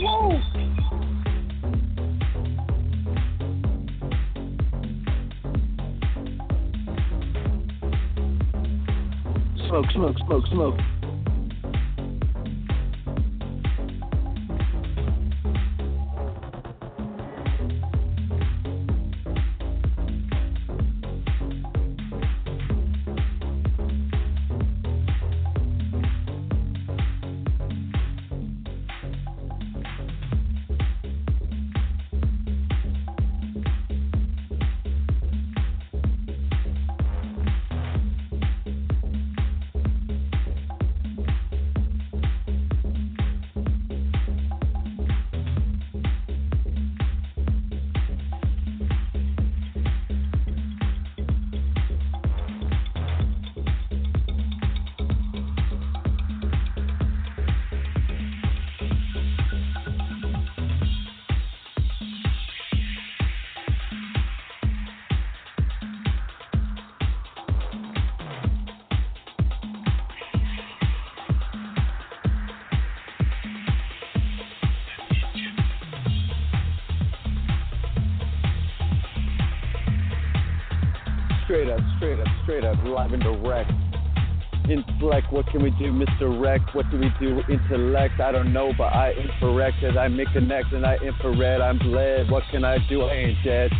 Whoa! Smoke, smoke, smoke, smoke. Live and direct. Intellect, what can we do? Misdirect, what do we do? Intellect, I don't know, but I infrared. I make connect and I infrared. I'm bled, what can I do? I ain't dead.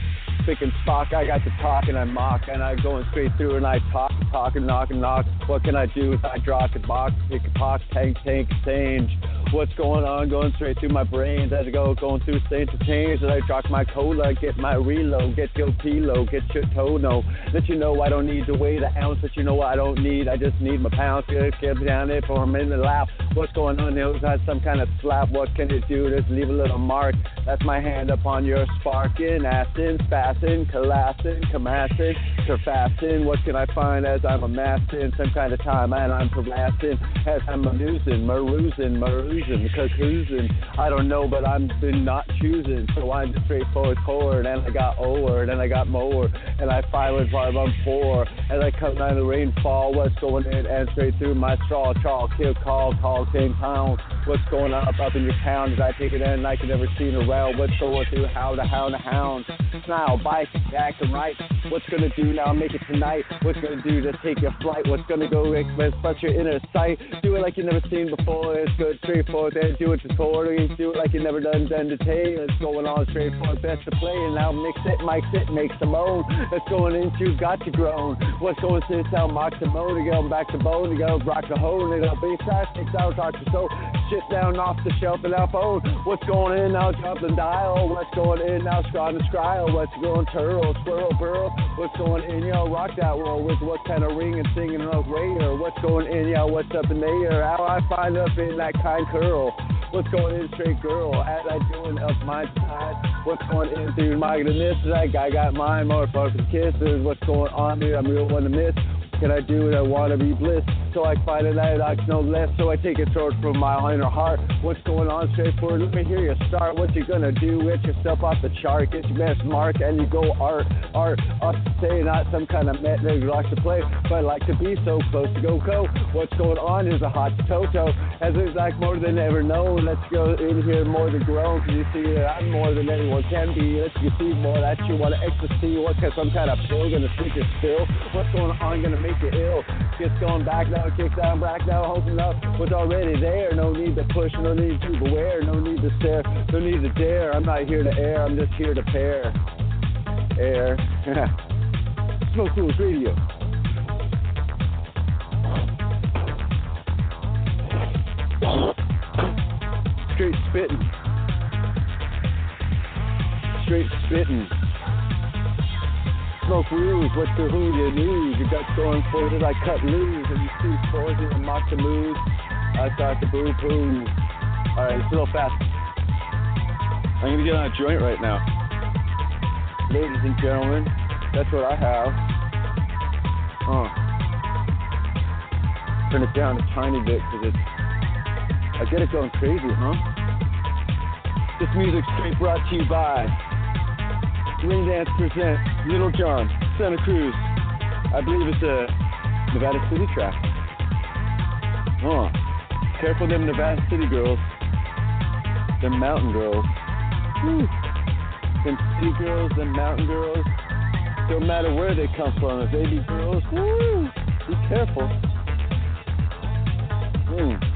Spick and Spock, I got to talk and I mock and I'm going straight through and I talk, talk and knock and knock. What can I do? I draw a box, pick a pox, tank, tank, change. What's going on? Going straight through my brain. As I go, going through state to change. As I drop my cola, get my reload, get your kilo, get your tono. Let you know I don't need to weigh the ounce, that you know I don't need. I just need my pounds. Get, get down there for a minute lap. What's going on? There was some kind of slap. What can it do? Just leave a little mark. That's my hand upon your sparking, assin, spassin, collapsing, commanding, surfasting. What can I find as I'm amassing some kind of time and I'm harassing as I'm amusing, maroozing, maroozing, cacoozing. I don't know, but I'm been not choosing. So I'm straightforward forward and I got over and I got more and I fired while I'm four and I come down the rainfall. What's going in and straight through my straw, chaw, kill, call, call, king pound. What's going up up in your town? Did I take it in I never seen around? What's going through? How the hound, the hound. Now, bike, and right. What's gonna do now? Make it tonight. What's gonna do to take your flight? What's gonna go express but your inner sight? Do it like you've never seen before. It's good, straightforward. Then do it just forward. Do it like you never done. Done to take. It's going on straightforward. Best to play. And now mix it, mic it, make some moan. That's going into got you grown. What's going to sound mock the moan? To go back to bone. To go rock the hole. To go bass side. Six hours, talk to soul. Shit down off the shelf and our phone. What's going in now? Drop the dial. What's going in now? Scroll and scrile. What's going turtle, swirl, burl? What's going in, yo? Rock that world with what kind of ring and singing up radio? What's going in, yo? What's up in the air? How I find up in that kind curl? What's going in, straight girl? As I doing up my side. What's going in through my goodness? Like I got mine, motherfuckers kisses. What's going on, dude? I'm real one to miss. Can I do it? I want to be bliss. So I find out, I know less. So I take it short from my inner heart. What's going on straightforward? Let me hear you start. What you gonna do? Get yourself off the chart. Get your best mark and you go art. Art. To say, not some kind of met that likes to play. But I like to be so close to go go. What's going on is a hot toto. As it's like more than ever known. Let's go in here more than grown. Cause you see, that I'm more than anyone can be. Let's you see more that you want to ecstasy. What's some kind of pill gonna sneak your spill? What's going on? Gonna make you ill. Gets going back now, kicks down back now, open up. What's already there? No need to push, no need to beware, no need to stare, no need to dare. I'm not here to air, I'm just here to pair. Air. Smoke Rules Radio. Straight spitting. Straight spitting. Smoke rules, what's the who you need? You got for it, I cut loose, and you see in the mock the mood. I start to boo poo. Alright, it's a little fast. I'm gonna get on a joint right now. Ladies and gentlemen, that's what I have. Oh. Turn it down a tiny bit because it's. I get it going crazy, huh? This music's straight brought to you by Rain Dance presents Little John, Santa Cruz. I believe it's a Nevada City track. Oh, careful them Nevada City girls. Them mountain girls. Whew. Them city girls, them mountain girls. Don't matter where they come from. If they be girls, woo, be careful. Mm.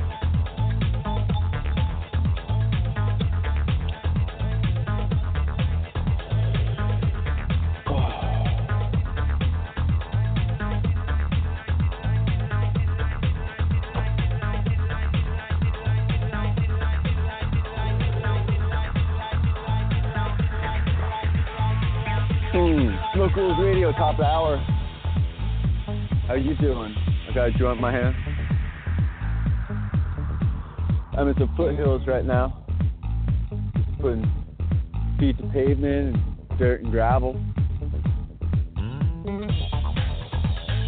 You doing? I got a joint in my hand. I'm in some foothills right now. Just putting feet to pavement and dirt and gravel.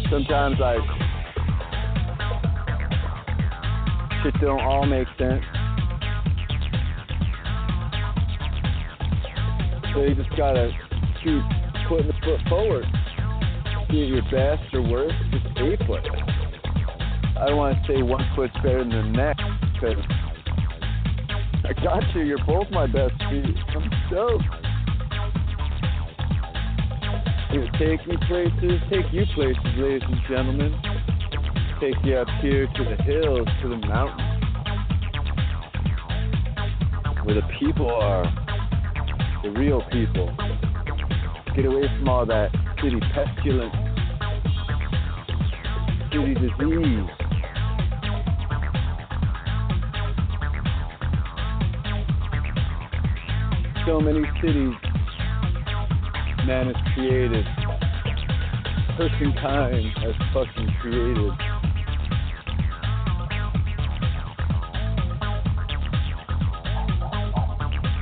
Sometimes like shit don't all make sense. So you just gotta keep putting the foot forward. Be it your best or worst, just a foot. I don't want to say one foot's better than the next because I got you. You're both my best feet. I'm stoked. It take me places, take you places, ladies and gentlemen. Take you up here to the hills, to the mountains, where the people are, the real people. Get away from all that city pestilence, So many cities man has created. Person kind has fucking created.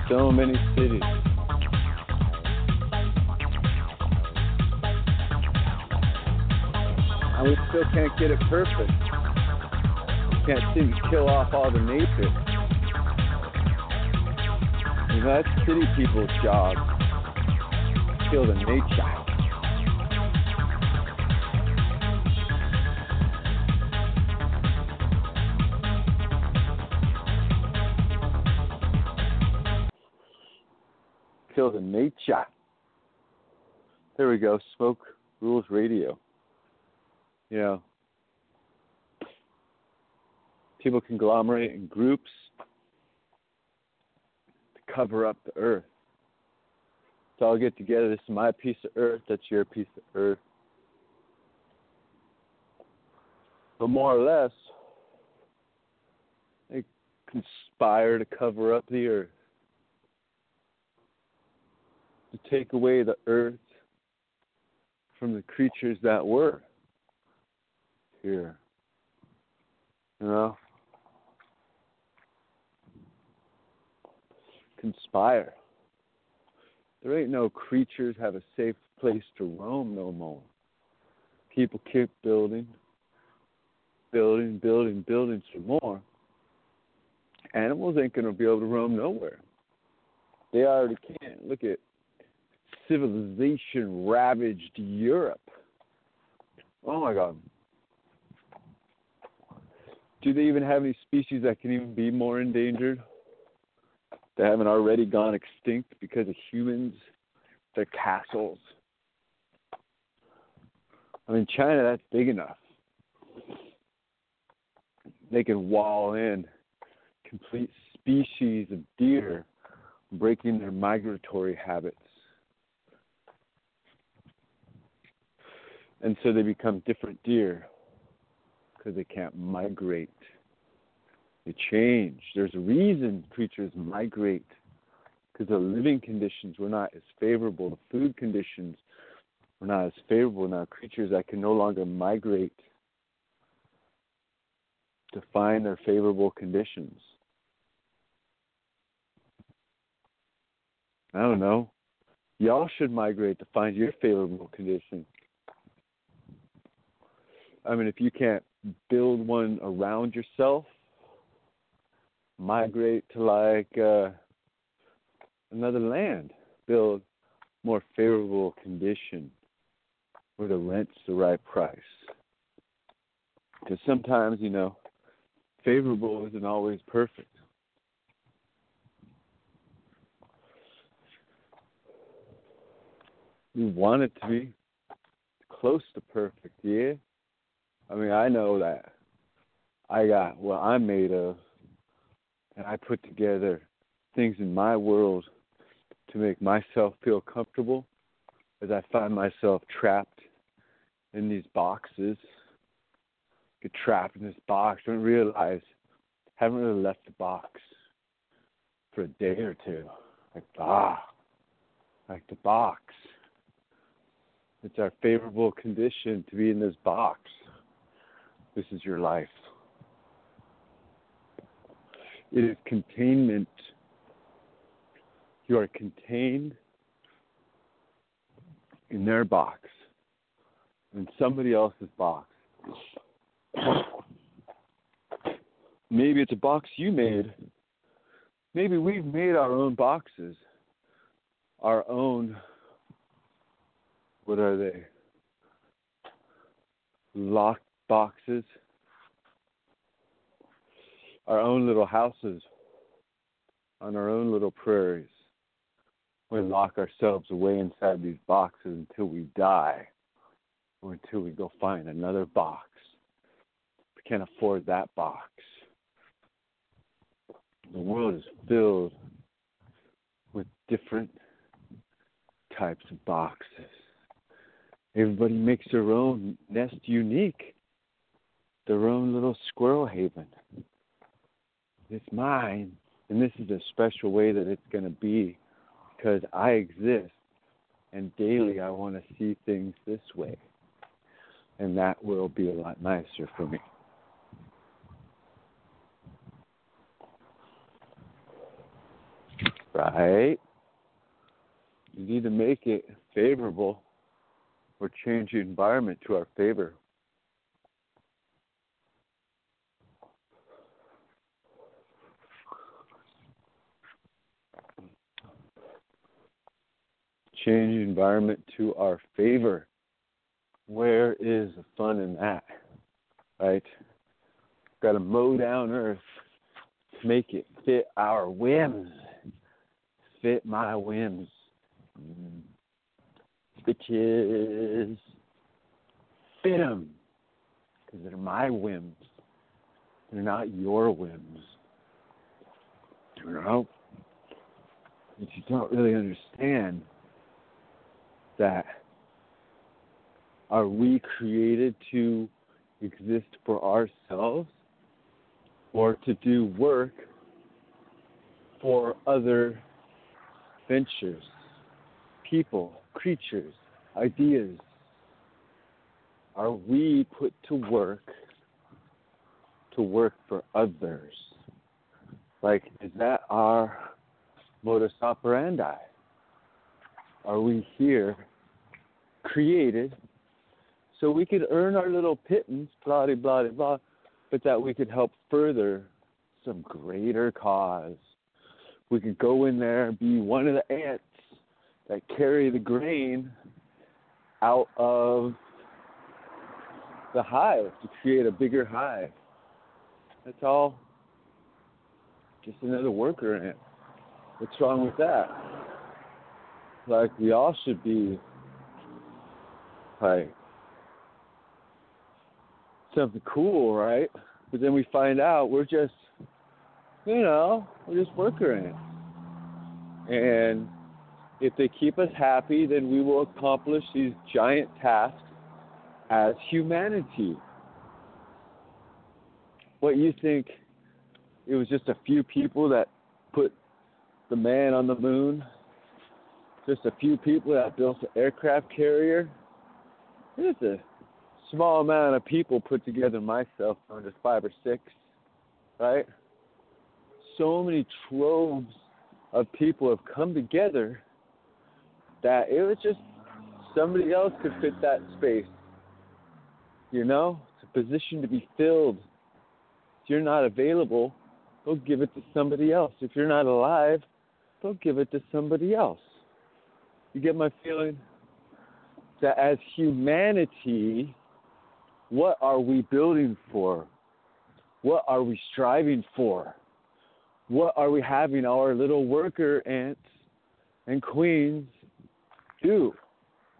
So many cities. And we still can't get it perfect. Can't seem to kill off all the nature. You know, that's city people's job. Kill the nature. Kill the nature. There we go. Smoke Rules Radio. You know, people conglomerate in groups to cover up the earth. So all get together. This is my piece of earth. That's your piece of earth. But more or less, they conspire to cover up the earth, to take away the earth from the creatures that were here. You know? Conspire. There ain't no creatures have a safe place to roam no more. People keep building, building, building, building some more. Animals ain't gonna be able to roam nowhere. They already can't. Look at civilization ravaged Europe. Oh my god. Do they even have any species that can even be more endangered? That haven't already gone extinct because of humans, their castles. I mean, China, that's big enough. They can wall in complete species of deer, breaking their migratory habits. And so they become different deer because they can't migrate. They change. There's a reason creatures migrate because the living conditions were not as favorable. The food conditions were not as favorable. Now, creatures that can no longer migrate to find their favorable conditions. I don't know. Y'all should migrate to find your favorable condition. I mean, if you can't build one around yourself, migrate to like uh, another land. Build more favorable condition where the rent's the right price. Because sometimes, you know, favorable isn't always perfect. We want it to be close to perfect, yeah. I mean, I know that I got what I'm made of, and I put together things in my world to make myself feel comfortable as I find myself trapped in these boxes. Get trapped in this box, don't realize haven't really left the box for a day or two. Like ah like the box. It's our favorable condition to be in this box. This is your life. It is containment you are contained in their box, in somebody else's box. Maybe it's a box you made. Maybe we've made our own boxes, our own, what are they? Locked boxes, our own little houses on our own little prairies we hmm. lock ourselves away inside these boxes until we die or until we go find another box. We can't afford that box. The world is filled with different types of boxes. Everybody makes their own nest unique, their own little squirrel haven. It's mine, and this is a special way that it's going to be because I exist and daily I want to see things this way. And that will be a lot nicer for me. Right? You need to make it favorable or change the environment to our favor. Change the environment to our favor. Where is the fun in that? Right? Got to mow down earth to make it fit our whims, fit my whims. Mm. Bitches, fit them, because they're my whims. They're not your whims. You know? But you don't really understand that? Are we created to exist for ourselves or to do work for other ventures, people, creatures, ideas? Are we put to work to work for others? Like, is that our modus operandi? Are we here created so we could earn our little pittance, blah, blah, blah, blah, but that we could help further some greater cause. We could go in there, and be one of the ants that carry the grain out of the hive to create a bigger hive. That's all. Just another worker ant. What's wrong with that? Like we all should be like something cool, right? But then we find out we're just, you know, we're just worker ants. And if they keep us happy, then we will accomplish these giant tasks as humanity. What you think it was just a few people that put the man on the moon? Just a few people that built an aircraft carrier? It's a small amount of people put together myself on just five or six, right? So many troves of people have come together that it was just somebody else could fit that space. You know, it's a position to be filled. If you're not available, they'll give it to somebody else. If you're not alive, they'll give it to somebody else. You get my feeling? That as humanity, what are we building for? What are we striving for? What are we having our little worker ants and queens do?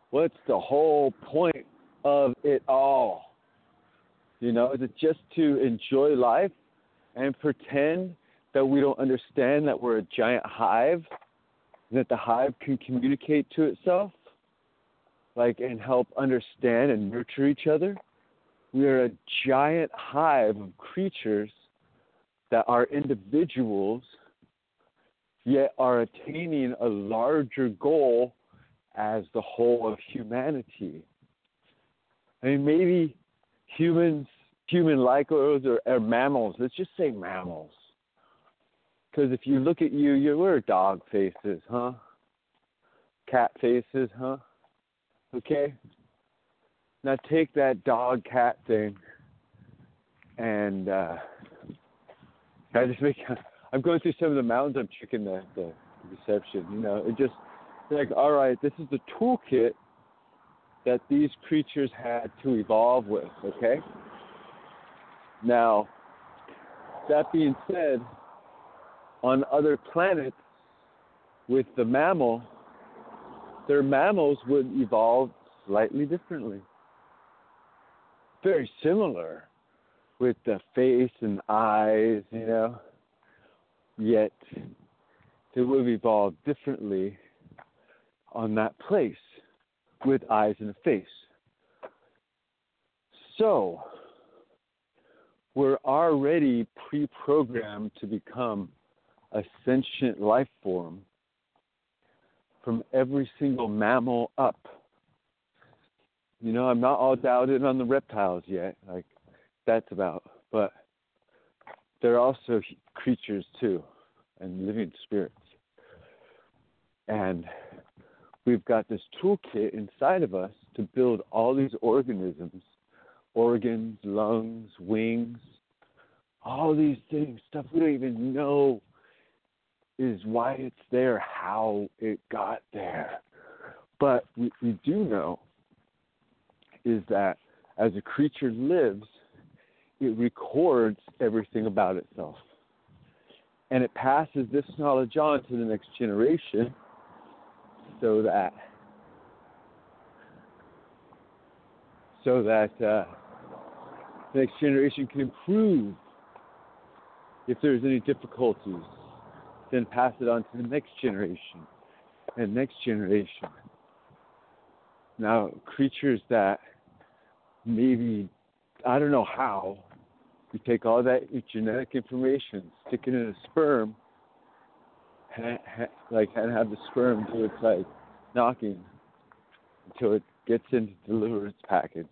What's the whole point of it all? You know, is it just to enjoy life and pretend that we don't understand that we're a giant hive that the hive can communicate to itself? Like, and help understand and nurture each other? We are a giant hive of creatures that are individuals, yet are attaining a larger goal as the whole of humanity. I mean, maybe humans, human like or, or mammals, let's just say mammals. Because if you look at you, you are dog faces, huh? Cat faces, huh? Okay? Now take that dog cat thing and uh I just make I'm going through some of the mountains I'm checking the, the reception, you know, it just like, all right, this is the toolkit that these creatures had to evolve with, okay? Now, that being said, on other planets with the mammal, their mammals would evolve slightly differently very similar with the face and eyes, you know, yet they would evolve differently on that place with eyes and a face. So, we're already pre programmed to become a sentient life form from every single mammal up you know, I'm not all doubted on the reptiles yet. Like that's about, but they're also creatures too, and living spirits. And we've got this toolkit inside of us to build all these organisms, organs, lungs, wings, all these things, stuff we don't even know is why it's there, how it got there. But we, we do know is that as a creature lives, it records everything about itself. And it passes this knowledge on to the next generation so that so that uh, the next generation can improve if there's any difficulties, then pass it on to the next generation and next generation. Now, creatures that maybe I don't know how you take all that genetic information, stick it in a sperm, like and have the sperm do its like knocking until it gets in to deliver its package.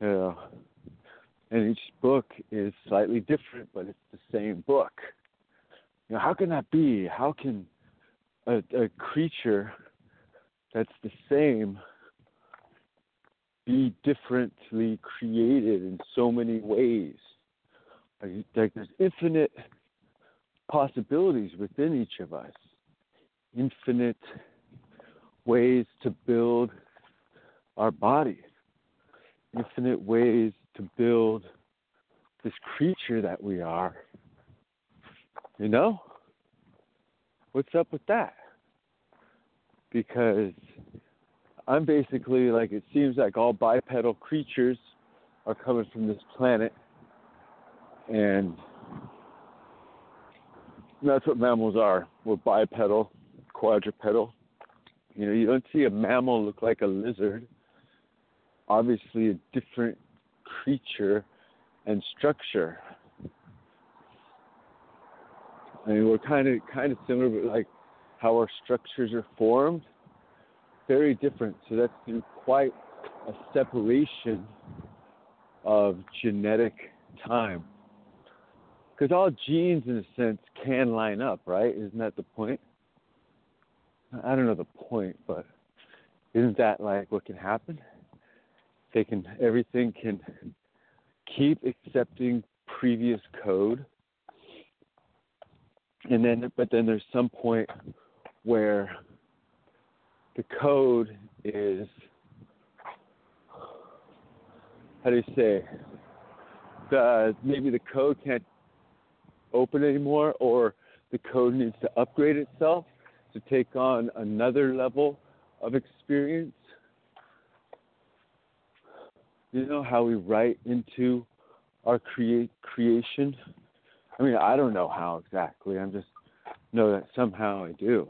You know, and each book is slightly different, but it's the same book. You know, how can that be? How can a, a creature that's the same be differently created in so many ways. Like, like there's infinite possibilities within each of us, infinite ways to build our body, infinite ways to build this creature that we are. You know? What's up with that? Because I'm basically like it seems like all bipedal creatures are coming from this planet, and that's what mammals are. We're bipedal, quadrupedal. You know, you don't see a mammal look like a lizard. Obviously, a different creature and structure. I mean, we're kind of kind of similar, but like how our structures are formed very different. So that's through quite a separation of genetic time. Because all genes, in a sense, can line up, right? Isn't that the point? I don't know the point, but isn't that like what can happen? They can everything can keep accepting previous code, and then but then there's some point where the code is how do you say the maybe the code can't open anymore or the code needs to upgrade itself to take on another level of experience. You know how we write into our create creation i mean i don't know how exactly. I'm just know that somehow i do.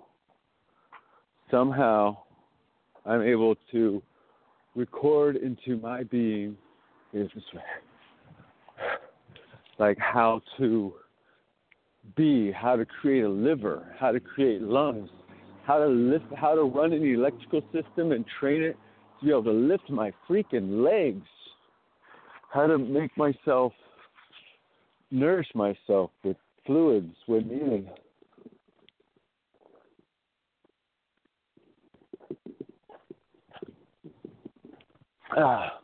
Somehow i'm able to record into my being is this way like how to be, how to create a liver, how to create lungs, how to lift, how to run an electrical system and train it to be able to lift my freaking legs, how to make myself nourish myself with fluids when needed. Ah.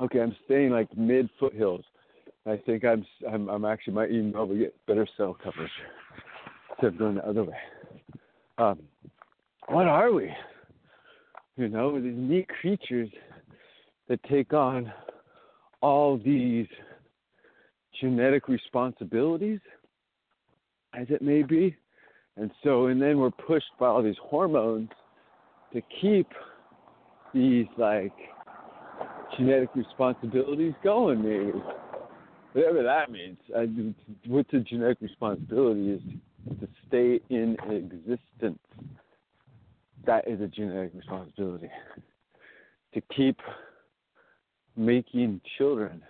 Okay, I'm staying like mid foothills. I think I'm I'm I'm actually might even be able to get better cell coverage instead of going the other way. Um, what are we? You know, these neat creatures that take on all these genetic responsibilities, as it may be. And so, and then we're pushed by all these hormones to keep these like genetic responsibilities going, maybe whatever that means. I, what's a genetic responsibility is to stay in existence. That is a genetic responsibility. To keep making children.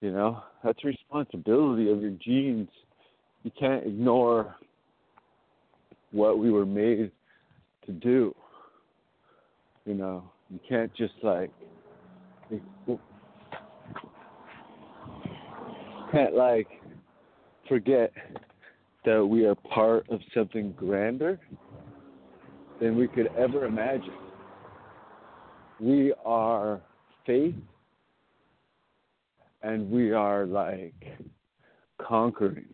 You know, that's responsibility of your genes. You can't ignore what we were made to do. You know, you can't just like can't like forget that we are part of something grander than we could ever imagine. We are faith and we are like conquering.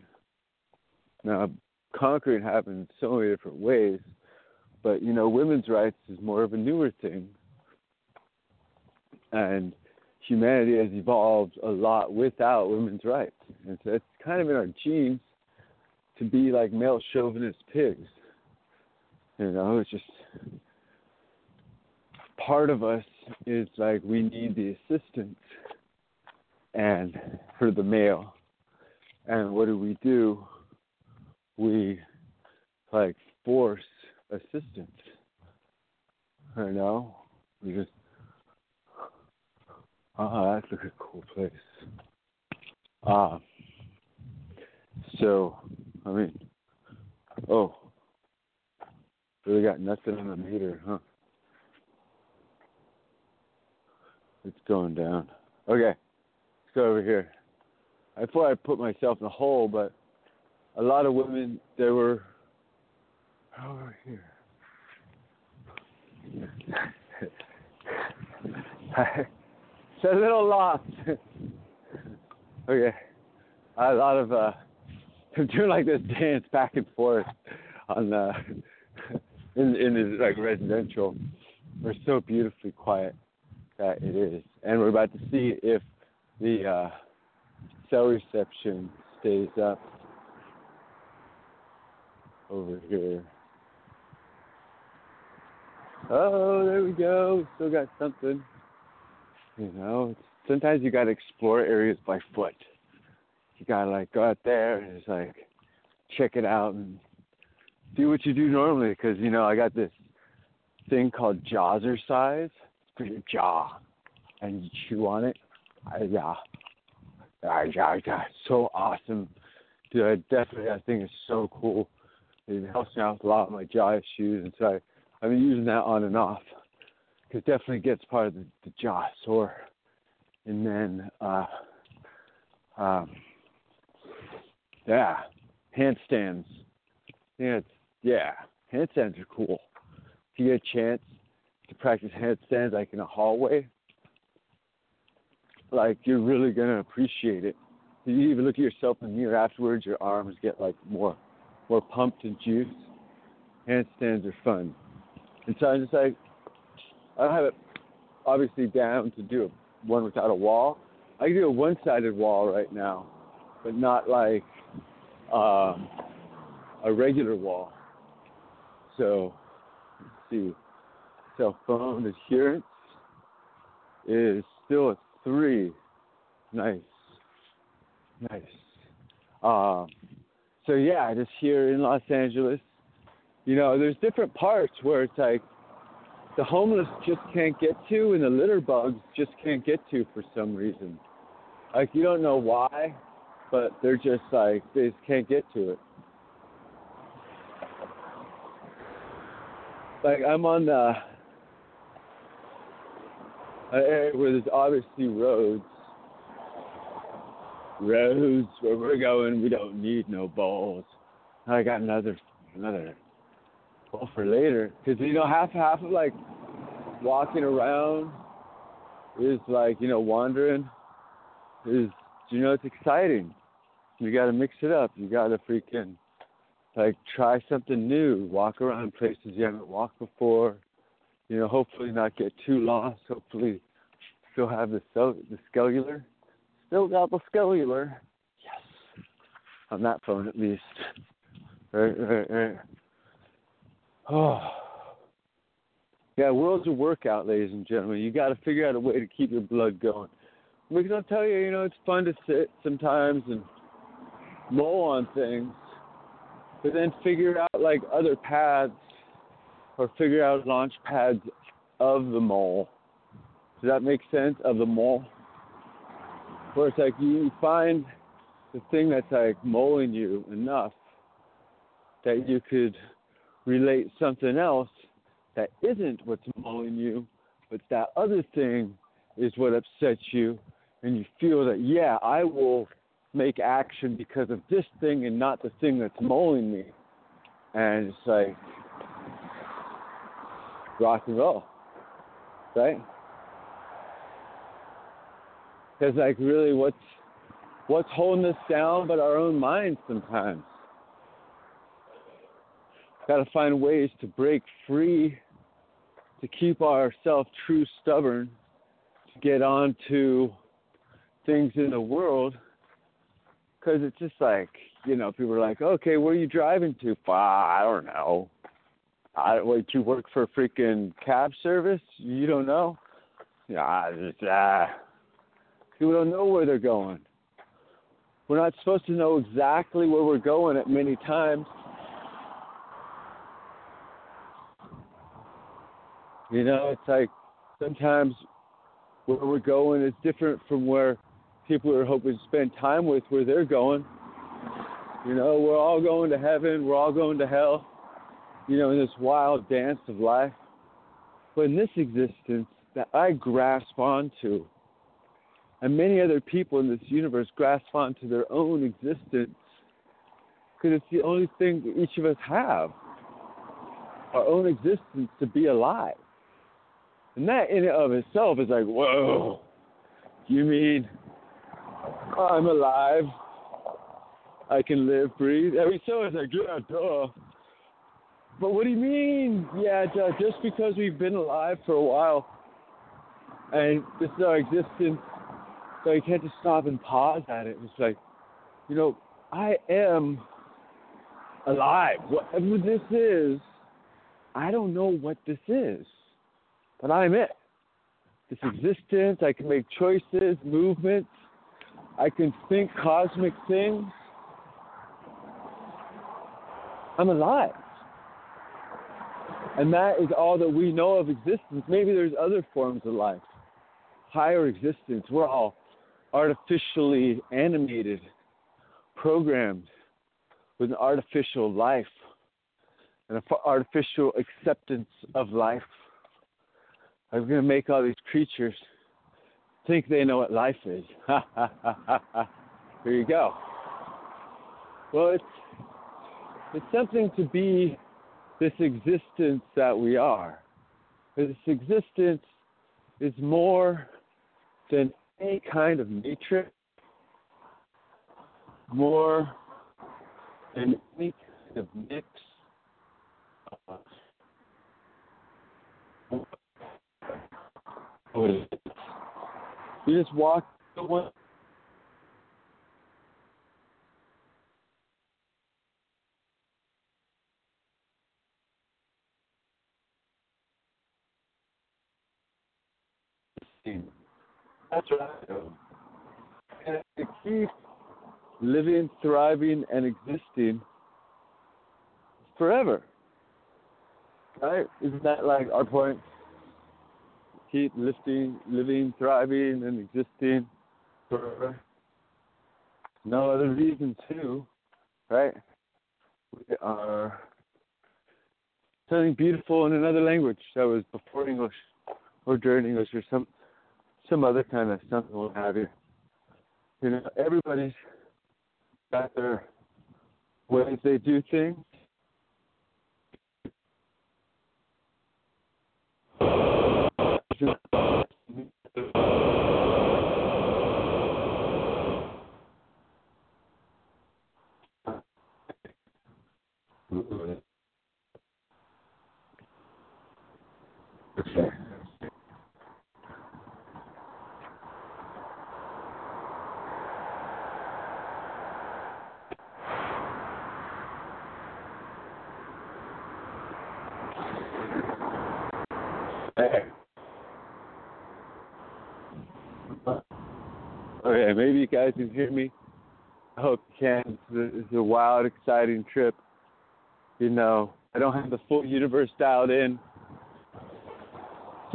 Now, conquering happens so many different ways, but you know, women's rights is more of a newer thing. And humanity has evolved a lot without women's rights. And so it's kind of in our genes to be like male chauvinist pigs. You know, it's just part of us is like we need the assistance and for the male. And what do we do? We like force assistance. You know? We just Ah, that's a cool place. Ah, so, I mean, oh, really got nothing on the meter, huh? It's going down. Okay, over here. I thought I put myself in a hole, but a lot of women, they were over here. It's a little lost. okay. A lot of uh I'm doing like this dance back and forth on uh in in this like residential. We're so beautifully quiet that it is. And we're about to see if the uh cell reception stays up over here. Oh, there we go. Still got something. You know, sometimes you got to explore areas by foot. You got to like go out there and just like check it out and do what you do normally. Because you know, I got this thing called Jazzercise for your jaw, and you chew on it. I, yeah, I, yeah, yeah, so awesome, dude. I definitely, I think it's so cool. It helps me out with a lot of my jaw issues, and so I, I've been using that on and off because definitely gets part of the, the jaw sore. And then, uh, um, yeah, handstands. Yeah, yeah, handstands are cool. If you get a chance to practice handstands like in a hallway, like you're really gonna appreciate it. You even look at yourself in the mirror afterwards, your arms get like more, more pumped and juiced. handstands are fun. And so I'm just like, I don't have it obviously down to do one without a wall. I can do a one-sided wall right now, but not like um, a regular wall. So, let's see, cell phone adherence is still a three. Nice, nice. Um, so yeah, just here in Los Angeles, you know, there's different parts where it's like the homeless just can't get to and the litter bugs just can't get to for some reason. Like you don't know why, but they're just like they just can't get to it. Like I'm on the area where there's obviously roads. Roads where we're going, we don't need no balls. I got another another well for later. Because you know half half of like walking around is like you know wandering is you know it's exciting. You got to mix it up. You got to freaking like try something new. Walk around places you haven't walked before you know hopefully not get too lost hopefully still have the cell the cellular still got the cellular yes on that phone at least right right right Oh. Yeah, world's a workout, ladies and gentlemen. You got to figure out a way to keep your blood going. Because I'll tell you, you know, it's fun to sit sometimes and mull on things, but then figure out like other paths or figure out launch pads of the mole. Does that make sense? Of the mole? Where it's like you find the thing that's like moling you enough that you could relate something else that isn't what's mulling you, but that other thing is what upsets you, and you feel that, yeah, I will make action because of this thing and not the thing that's mulling me. And it's like rock and roll, right? Because like really, what's what's holding us down but our own minds sometimes? got to find ways to break free, to keep ourselves true stubborn, to get on to things in the world. Because it's just like, you know, people are like, okay, where are you driving to? I don't know. I wait, you work for a freaking cab service? You don't know? Yeah, just, ah. People don't know where they're going. We're not supposed to know exactly where we're going at many times You know, it's like sometimes where we're going is different from where people are hoping to spend time with where they're going. You know, we're all going to heaven, we're all going to hell, you know, in this wild dance of life. But in this existence that I grasp onto, and many other people in this universe grasp onto their own existence, because it's the only thing that each of us have our own existence to be alive. And that in and of itself is like, whoa, you mean I'm alive? I can live, breathe. Every so it's like, yeah, duh. But what do you mean? Yeah. Just because we've been alive for a while and this is our existence, so you can't just stop and pause at it. It's like, you know, I am alive. Whatever this is, I don't know what this is but I'm it. This existence, I can make choices, movements, I can think cosmic things. I'm alive. And that is all that we know of existence. Maybe there's other forms of life, higher existence. We're all artificially animated, programmed with an artificial life and an artificial acceptance of life. I'm going to make all these creatures think they know what life is. Here you go. Well, it's it's something to be this existence that we are. This existence is more than any kind of matrix, more than any kind of mix of You just walk one. That's right. And to keep living, thriving, and existing forever. Right? Isn't that like our point? Keep lifting, living, thriving, and existing forever. No other reason to, right? We are something beautiful in another language that was before English or during English or some some other kind of something what have you. You know, everybody's got their ways they do things. Okay. Hey. Okay, maybe you guys can hear me. I hope you can. It's a wild, exciting trip. You know, I don't have the full universe dialed in.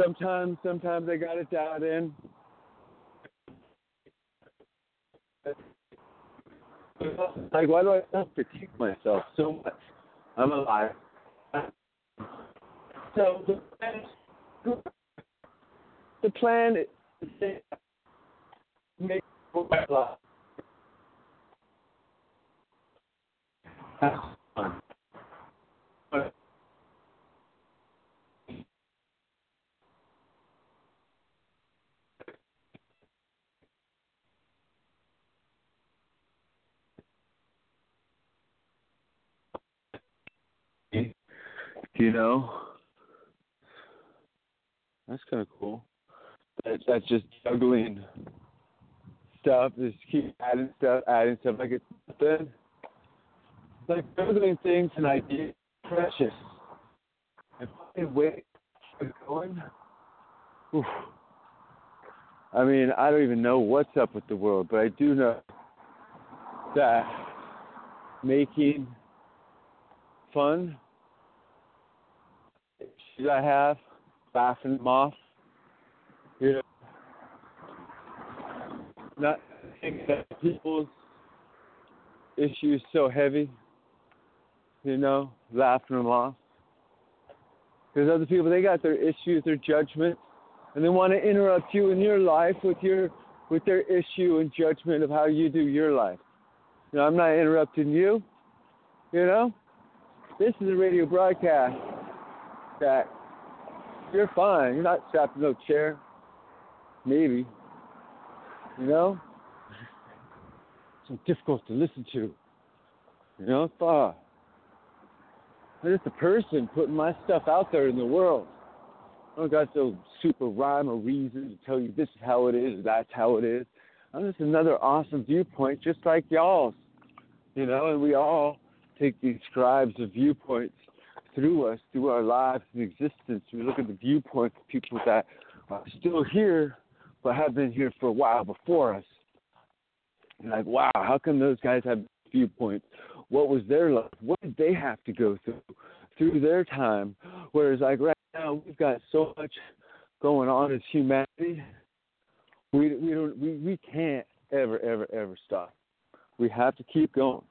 Sometimes, sometimes I got it dialed in. Like, why do I self critique myself so much? I'm alive. So the plan, the plan is to make life. Have fun. But you know, that's kind of cool. That, that's just juggling stuff. Just keep adding stuff, adding stuff. Like it's nothing. It's like juggling things and ideas. Precious. If I wait for going, oof. I mean, I don't even know what's up with the world, but I do know that making fun should I have, laughing them off, you know, not think that people's issues so heavy, you know, laughing them off. Because other people they got their issues, their judgments, and they want to interrupt you in your life with your with their issue and judgment of how you do your life. You know, I'm not interrupting you. You know, this is a radio broadcast that you're fine. You're not strapped to no chair. Maybe. You know? So difficult to listen to. You know? Fuck. Uh, I'm just a person putting my stuff out there in the world. I don't got no super rhyme or reason to tell you this is how it is, that's how it is. I'm just another awesome viewpoint, just like y'all's. You know, and we all take these scribes of viewpoints through us, through our lives and existence. We look at the viewpoints of people that are still here, but have been here for a while before us. And like, wow, how come those guys have viewpoints? What was their life? What did they have to go through through their time? Whereas, like right now, we've got so much going on as humanity. We we don't we, we can't ever ever ever stop. We have to keep going.